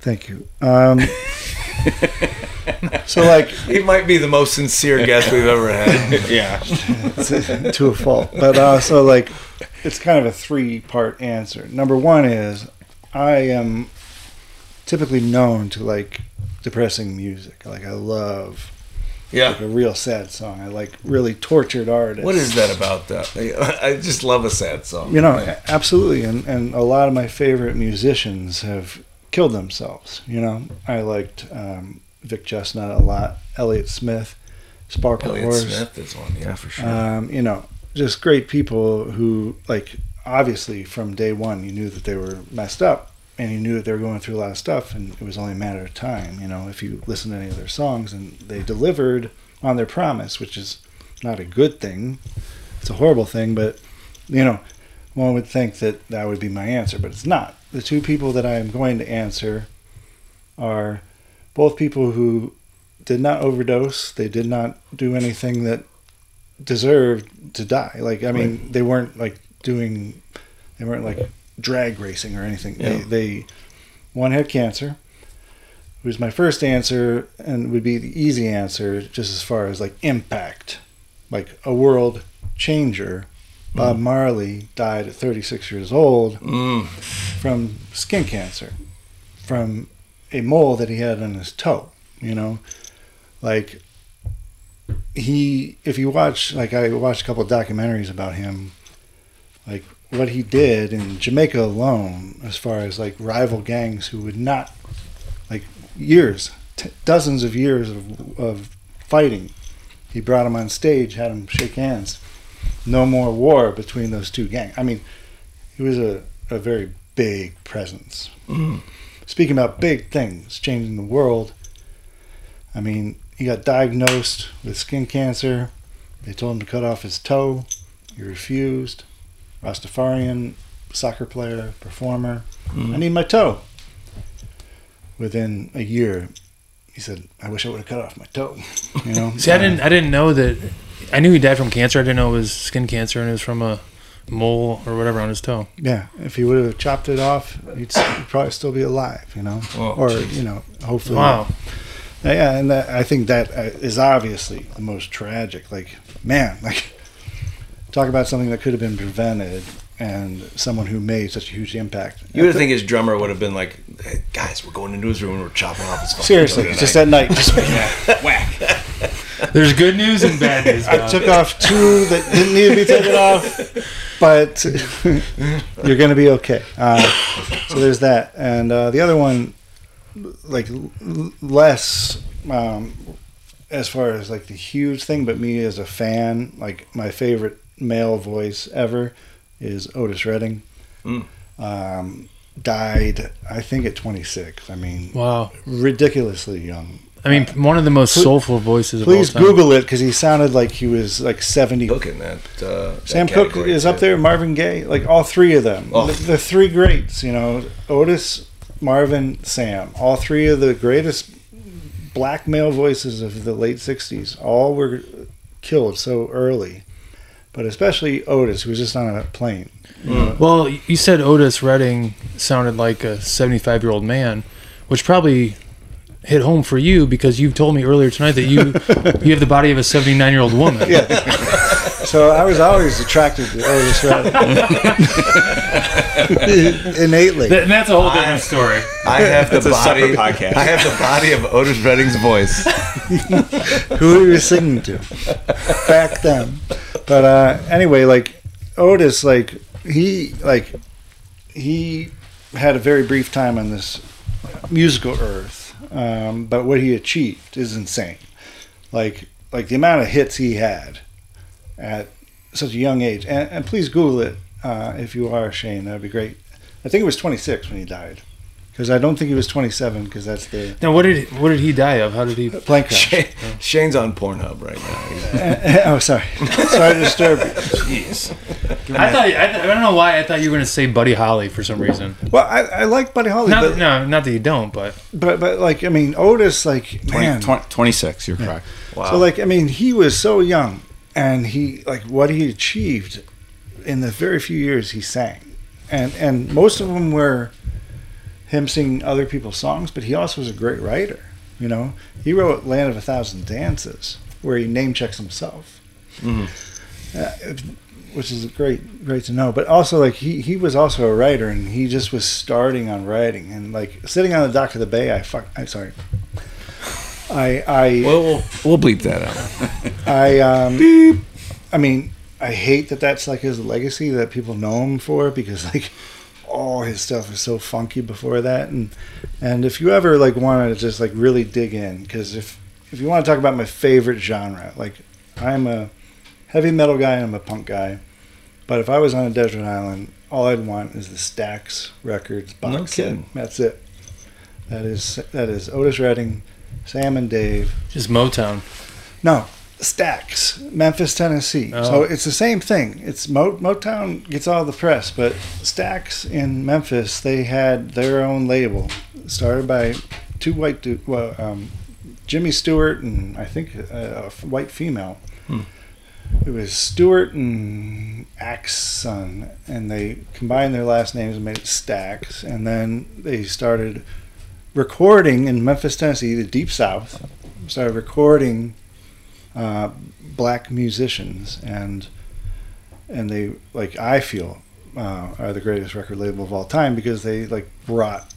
thank you. Um, so, like, he might be the most sincere guest we've ever had yeah. to, to a fault. But uh, so like, it's kind of a three part answer. Number one is I am typically known to like depressing music. Like I love yeah like a real sad song. I like really tortured artists. what is that about that i just love a sad song You know, a- absolutely, and and a lot of my favorite musicians have killed themselves. You know, I liked um, Vic Chesnutt a lot, Elliott Smith, Sparkle Elliott Horse. Smith is one yeah for sure um, you know, just great people who, like, obviously from day one, you knew that they were messed up and you knew that they were going through a lot of stuff, and it was only a matter of time. You know, if you listen to any of their songs, and they delivered on their promise, which is not a good thing. It's a horrible thing, but you know, one would think that that would be my answer, but it's not. The two people that I am going to answer are both people who did not overdose. They did not do anything that deserved to die. Like I mean, they weren't like doing, they weren't like drag racing or anything. They, Yeah. they one had cancer. Was my first answer and would be the easy answer, just as far as like impact, like a world changer. Bob Marley died at 36 years old Mm. from skin cancer, from a mole that he had on his toe. You know, like he, if you watch, like I watched a couple of documentaries about him, like what he did in Jamaica alone, as far as like rival gangs who would not, like years, t- dozens of years of, of fighting. He brought him on stage, had him shake hands. No more war between those two gangs. I mean, he was a, a very big presence. Mm. Speaking about big things, changing the world, I mean, he got diagnosed with skin cancer. They told him to cut off his toe. He refused. Rastafarian, soccer player, performer. I need my toe. Within a year, he said, "I wish I would have cut off my toe." You know. See, I didn't. I didn't know that. I knew he died from cancer. I didn't know it was skin cancer, and it was from a mole or whatever on his toe. Yeah, if he would have chopped it off, he'd, he'd probably still be alive. You know, Oh, or jeez. you know, hopefully. Wow. Yeah, and that, I think that uh, obviously the most tragic. Like, man, like talk about something that could have been prevented, and someone who made such a huge impact. You would think his drummer would have been like, hey, "Guys, we're going into his room and we're chopping off his fucking Seriously, toe just tonight." that night, just whack." There's good news and bad news. I Bob. took off two that didn't need to be taken off, but you're going to be okay. Uh, so there's that, and uh, the other one, like l- less um, as far as like the huge thing, but me as a fan, like my favorite male voice ever is Otis Redding. Mm. Um, died, I think, at 26. I mean, Wow. ridiculously young. I mean, one of the most Pl- soulful voices of Please all time. Google it because he sounded like he was like 70 Cook in that. Uh, that Sam Cooke category, is up there. Marvin Gaye, like all three of them. Oh. The, the three greats, you know, Otis, Marvin, Sam. All three of the greatest black male voices of the late '60s. All were killed so early, but especially Otis, who was just on a plane. you know. Well, you said Otis Redding sounded like a 75 year old man, which probably hit home for you because you've told me earlier tonight that you you have the body of a 79 year old woman. Yeah. so I was always attracted to Otis Redding innately. Th- and that's a whole different story. I have the a body. podcast. I have the body of Otis Redding's voice. who he was singing to back then. But uh, anyway, like Otis, like he like he had a very brief time on this musical earth, um, but what he achieved is insane. Like like the amount of hits he had at such a young age, and, and please Google it uh, if you are Shane. That'd be great. I think it was 26 when he died, because I don't think he was 27, because that's the Now, what did what did he die of? How did he? plane crash. Shane, Shane's on Pornhub right now. He's- oh, sorry, sorry to disturb you. Jeez. I thought I, th- I don't know why I thought you were going to say Buddy Holly for some reason. Well, I, I like Buddy Holly, Not, but, no, not that you don't, but but but like I mean Otis, like 20, man. 20 26, you're correct. Wow. So like I mean he was so young, and he like what he achieved in the very few years he sang, and and most of them were him singing other people's songs, but he also was a great writer. You know, he wrote "Land of a Thousand Dances," where he name checks himself. Mhm. Uh, which is great, great to know. But also, like he, he was also a writer, and he just was starting on writing, and like sitting on the dock of the bay. I fuck. I'm sorry. I I Well, we'll we'll bleep that out. I um, Beep. I mean, I hate that that's like his legacy that people know him for because like all his stuff was so funky before that, and and if you ever like want to just like really dig in, because if if you want to talk about my favorite genre, like I'm a heavy metal guy and I'm a punk guy, but if I was on a desert island, all I'd want is the Stax Records box No kidding. That's it. That is that is Otis Redding, Sam and Dave. just Motown. No, Stax, Memphis, Tennessee. Oh. So it's the same thing. It's Mo- Motown gets all the press, but Stax in Memphis, they had their own label, started by two white, well, um, Jimmy Stewart and I think a white female. Hmm. It was Stewart and Axon, and they combined their last names and made it Stax, and then they started recording in Memphis, Tennessee, the Deep South. Started recording uh, black musicians and and they like I feel uh, are the greatest record label of all time because they like brought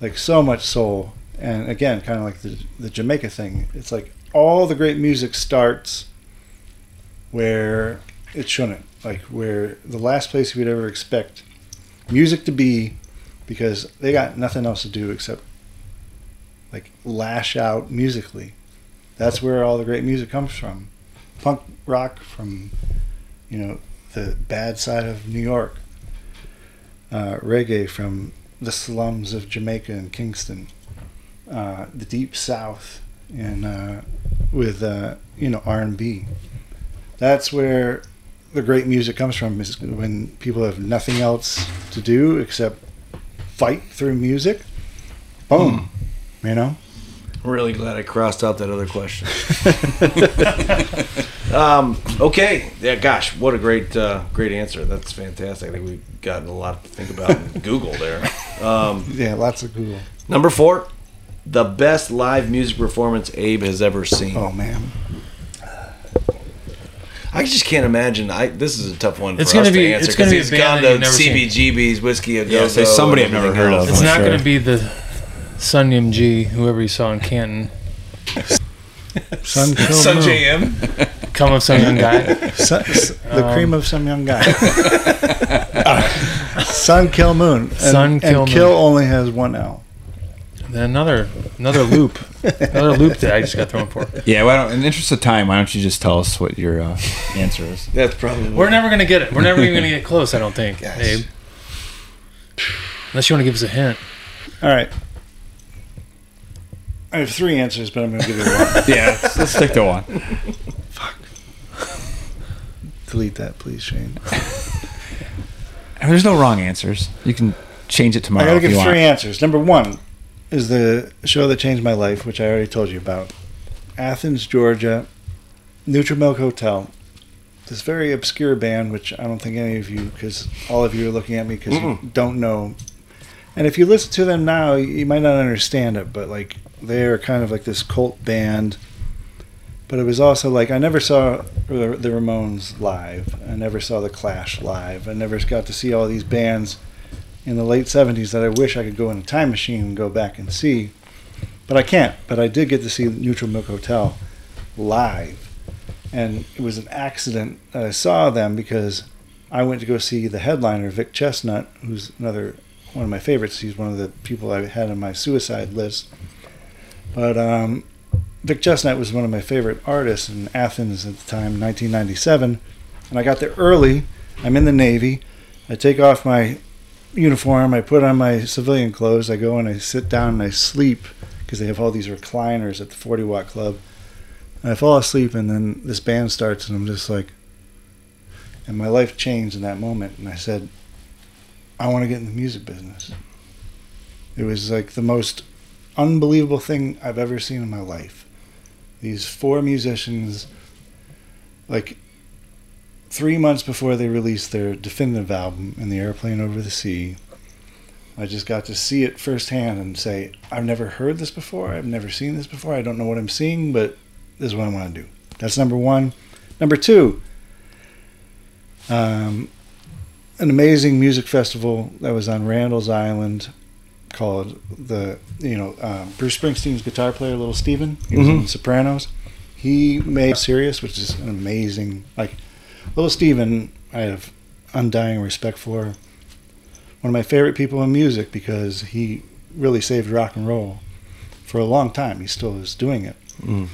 like so much soul. And again kind of like the the Jamaica thing it's like all the great music starts where it shouldn't. Like where the last place we'd ever expect music to be because they got nothing else to do except like lash out musically that's where all the great music comes from. Punk rock from, you know, the bad side of New York. Uh, reggae from the slums of Jamaica and Kingston. Uh, the deep South, and uh, with uh, you know R and B. That's where the great music comes from. Is when people have nothing else to do except fight through music. Boom, you know. I'm really glad I crossed out that other question. um, okay, yeah, gosh, what a great, uh, great answer. That's fantastic. I think we've gotten a lot to think about in Google there. Um, Yeah, lots of Google. number four, the best live music performance Abe has ever seen. Oh man, I just can't imagine. I this is a tough one. It's for gonna us be- to answer it's gonna be a he's band gone that to you've never seen. CBGB's, whiskey a go Yeah, say somebody I've never heard of. It's not sure. going to be the Sunyum G, whoever you saw in Canton. Sun Kill Sun Moon. JM. Come of some young guy. Sun, the Um, cream of some young guy. Sun Kil Moon. And, Sun Kill and Kill only has one L. Then another another loop, another loop that I just got thrown for. Yeah, why don't, in the interest of time, why don't you just tell us what your uh, answer is? That's probably. We're never gonna get it. We're never even gonna get close. I don't think, Yes. Abe. Unless you want to give us a hint. All right. I have three answers, but I'm going to give you one. yeah, let's, let's stick to one. Fuck. Delete that, please, Shane. And there's no wrong answers. You can change it tomorrow. I tomorrow got to if give you three want. answers. Number one is the show that changed my life, which I already told you about. Athens, Georgia, Neutral Milk Hotel. This very obscure band, which I don't think any of you, because all of you are looking at me because you don't know. And if you listen to them now, you might not understand it, but like they're kind of like this cult band. But it was also like I never saw the, the Ramones live. I never saw the Clash live. I never got to see all these bands in the late 70s that I wish I could go in a time machine and go back and see. But I can't. But I did get to see Neutral Milk Hotel live. And it was an accident that I saw them because I went to go see the headliner, Vic Chesnutt, who's another one of my favorites. He's one of the people I had on my suicide list. But um, Vic Chesnutt was one of my favorite artists in Athens at the time, 1997. And I got there early. I'm in the Navy. I take off my uniform. I put on my civilian clothes. I go and I sit down and I sleep because they have all these recliners at the 40 Watt Club. And I fall asleep, and then this band starts, and I'm just like, and my life changed in that moment. And I said, I want to get in the music business. It was like the most unbelievable thing I've ever seen in my life. These four musicians, like three months before they released their definitive album in the airplane over the sea i just got to see it firsthand and say i've never heard this before i've never seen this before i don't know what i'm seeing but this is what i want to do that's number one number two um, an amazing music festival that was on randall's island called the you know um, bruce springsteen's guitar player little steven he was in sopranos he made sirius which is an amazing like Little Steven, I have undying respect for. One of my favorite people in music because he really saved rock and roll for a long time. He still is doing it. Mm.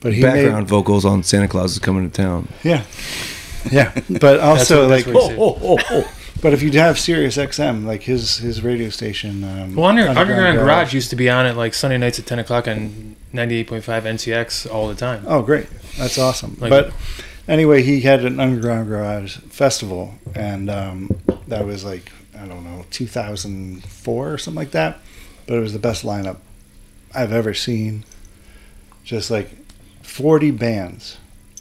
But he Background vocals on Santa Claus is coming to town. yeah, yeah. But also what- that's like, what he said. but if you have Sirius XM, like his his radio station, um, Well, Under, Underground Garage used to be on at like Sunday nights at 10 o'clock on 98.5 NCX all the time. Oh, great! That's awesome. Like- but anyway, he had an underground garage festival, and um, that was like I don't know 2004 or something like that. But it was the best lineup I've ever seen. Just like 40 bands,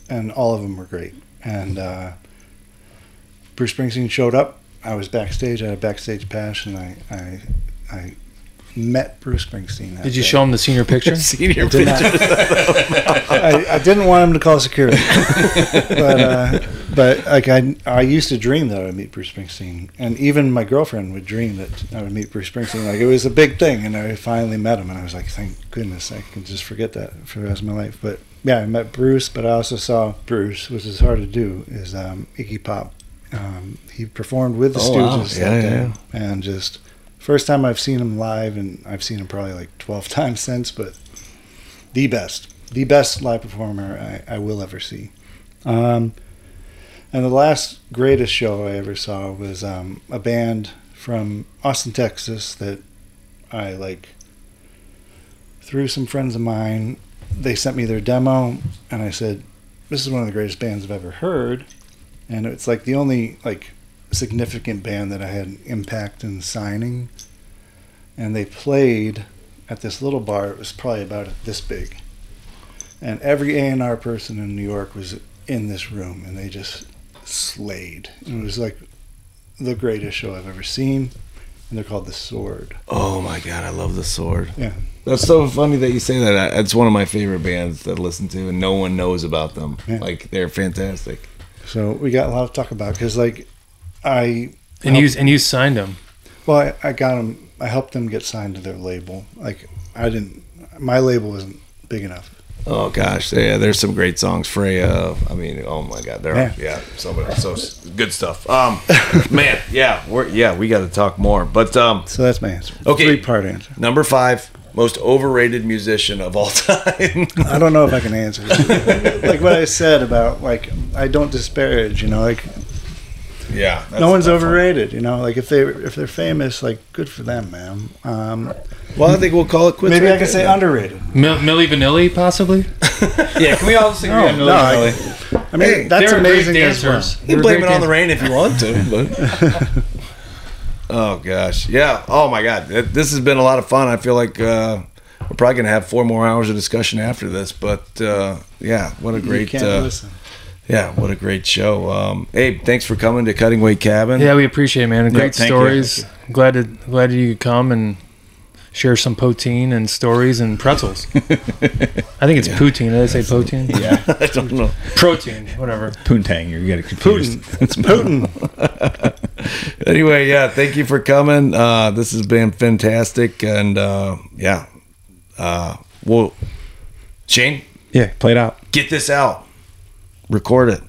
and all of them were great. And uh, Bruce Springsteen showed up. I was backstage. I had a backstage pass, and I I, I met Bruce Springsteen. that Did you day. show him the senior picture? Senior I did. I, I didn't want him to call security, but uh, but like I I used to dream that I would meet Bruce Springsteen, and even my girlfriend would dream that I would meet Bruce Springsteen. Like it was a big thing, and I finally met him, and I was like, thank goodness I can just forget that for the rest of my life. But yeah, I met Bruce, but I also saw Bruce, which is hard to do, is um, Iggy Pop. Um, he performed with the Oh, wow. Stooges Yeah, that yeah, day, and just first time I've seen him live, and I've seen him probably like twelve times since, but the best, the best live performer I, I will ever see. Um, and the last greatest show I ever saw was um, a band from Austin, Texas that I like through some friends of mine. They sent me their demo, and I said, "This is one of the greatest bands I've ever heard." And it's like the only like significant band that I had an impact in signing. And they played at this little bar. It was probably about this big, and every A and R person in New York was in this room, and they just slayed. It was like the greatest show I've ever seen, and they're called the Sword. Oh my god, I love the sword. Yeah. That's so funny that you say that. It's one of my favorite bands to listen to, and no one knows about them. Yeah. Like they're fantastic. So we got a lot to talk about because, like, I And you and you signed them. well, I, I got them. I helped them get signed to their label. Like, I didn't. My label wasn't big enough. Oh gosh, yeah, there's some great songs. Freya, I mean, oh my god, they're Yeah. yeah, so so good stuff. Um, man, yeah, we're yeah, we got to talk more. But um, So that's my answer. Okay. Three part answer. number five, most overrated musician of all time. I don't know if I can answer like what I said about like I don't disparage. You know, like yeah, no one's a tough one. overrated. You know, like if they if they're famous, like good for them, man. Um, Well, I think we'll call it quits. maybe right I can say then. underrated. Mil- Milli Vanilli, possibly. Yeah, can we all sing agree No, on Milli no, I- Vanilli? I mean, Hey, that's amazing great as dancers. You can were blame it great on the rain if you want to, but oh gosh, yeah. Oh my god, this has been a lot of fun. I feel like uh, we're probably gonna have four more hours of discussion after this, but uh, yeah, what a You great, can't uh, listen. Yeah, what a great show. Um, Abe, thanks for coming to Cutting Weight Cabin. Yeah, we appreciate it, man. Great thank you. stories. Glad to glad you could come and share some poutine and stories and pretzels. I think it's poutine. Did I say poutine? Yeah, I don't know. Protein, whatever. Poontang. You get it confused. Putin. It's Putin. Anyway, yeah, thank you for coming. Uh, this has been fantastic, and uh, yeah, uh, well, Shane, Yeah, play it out. get this out, record it.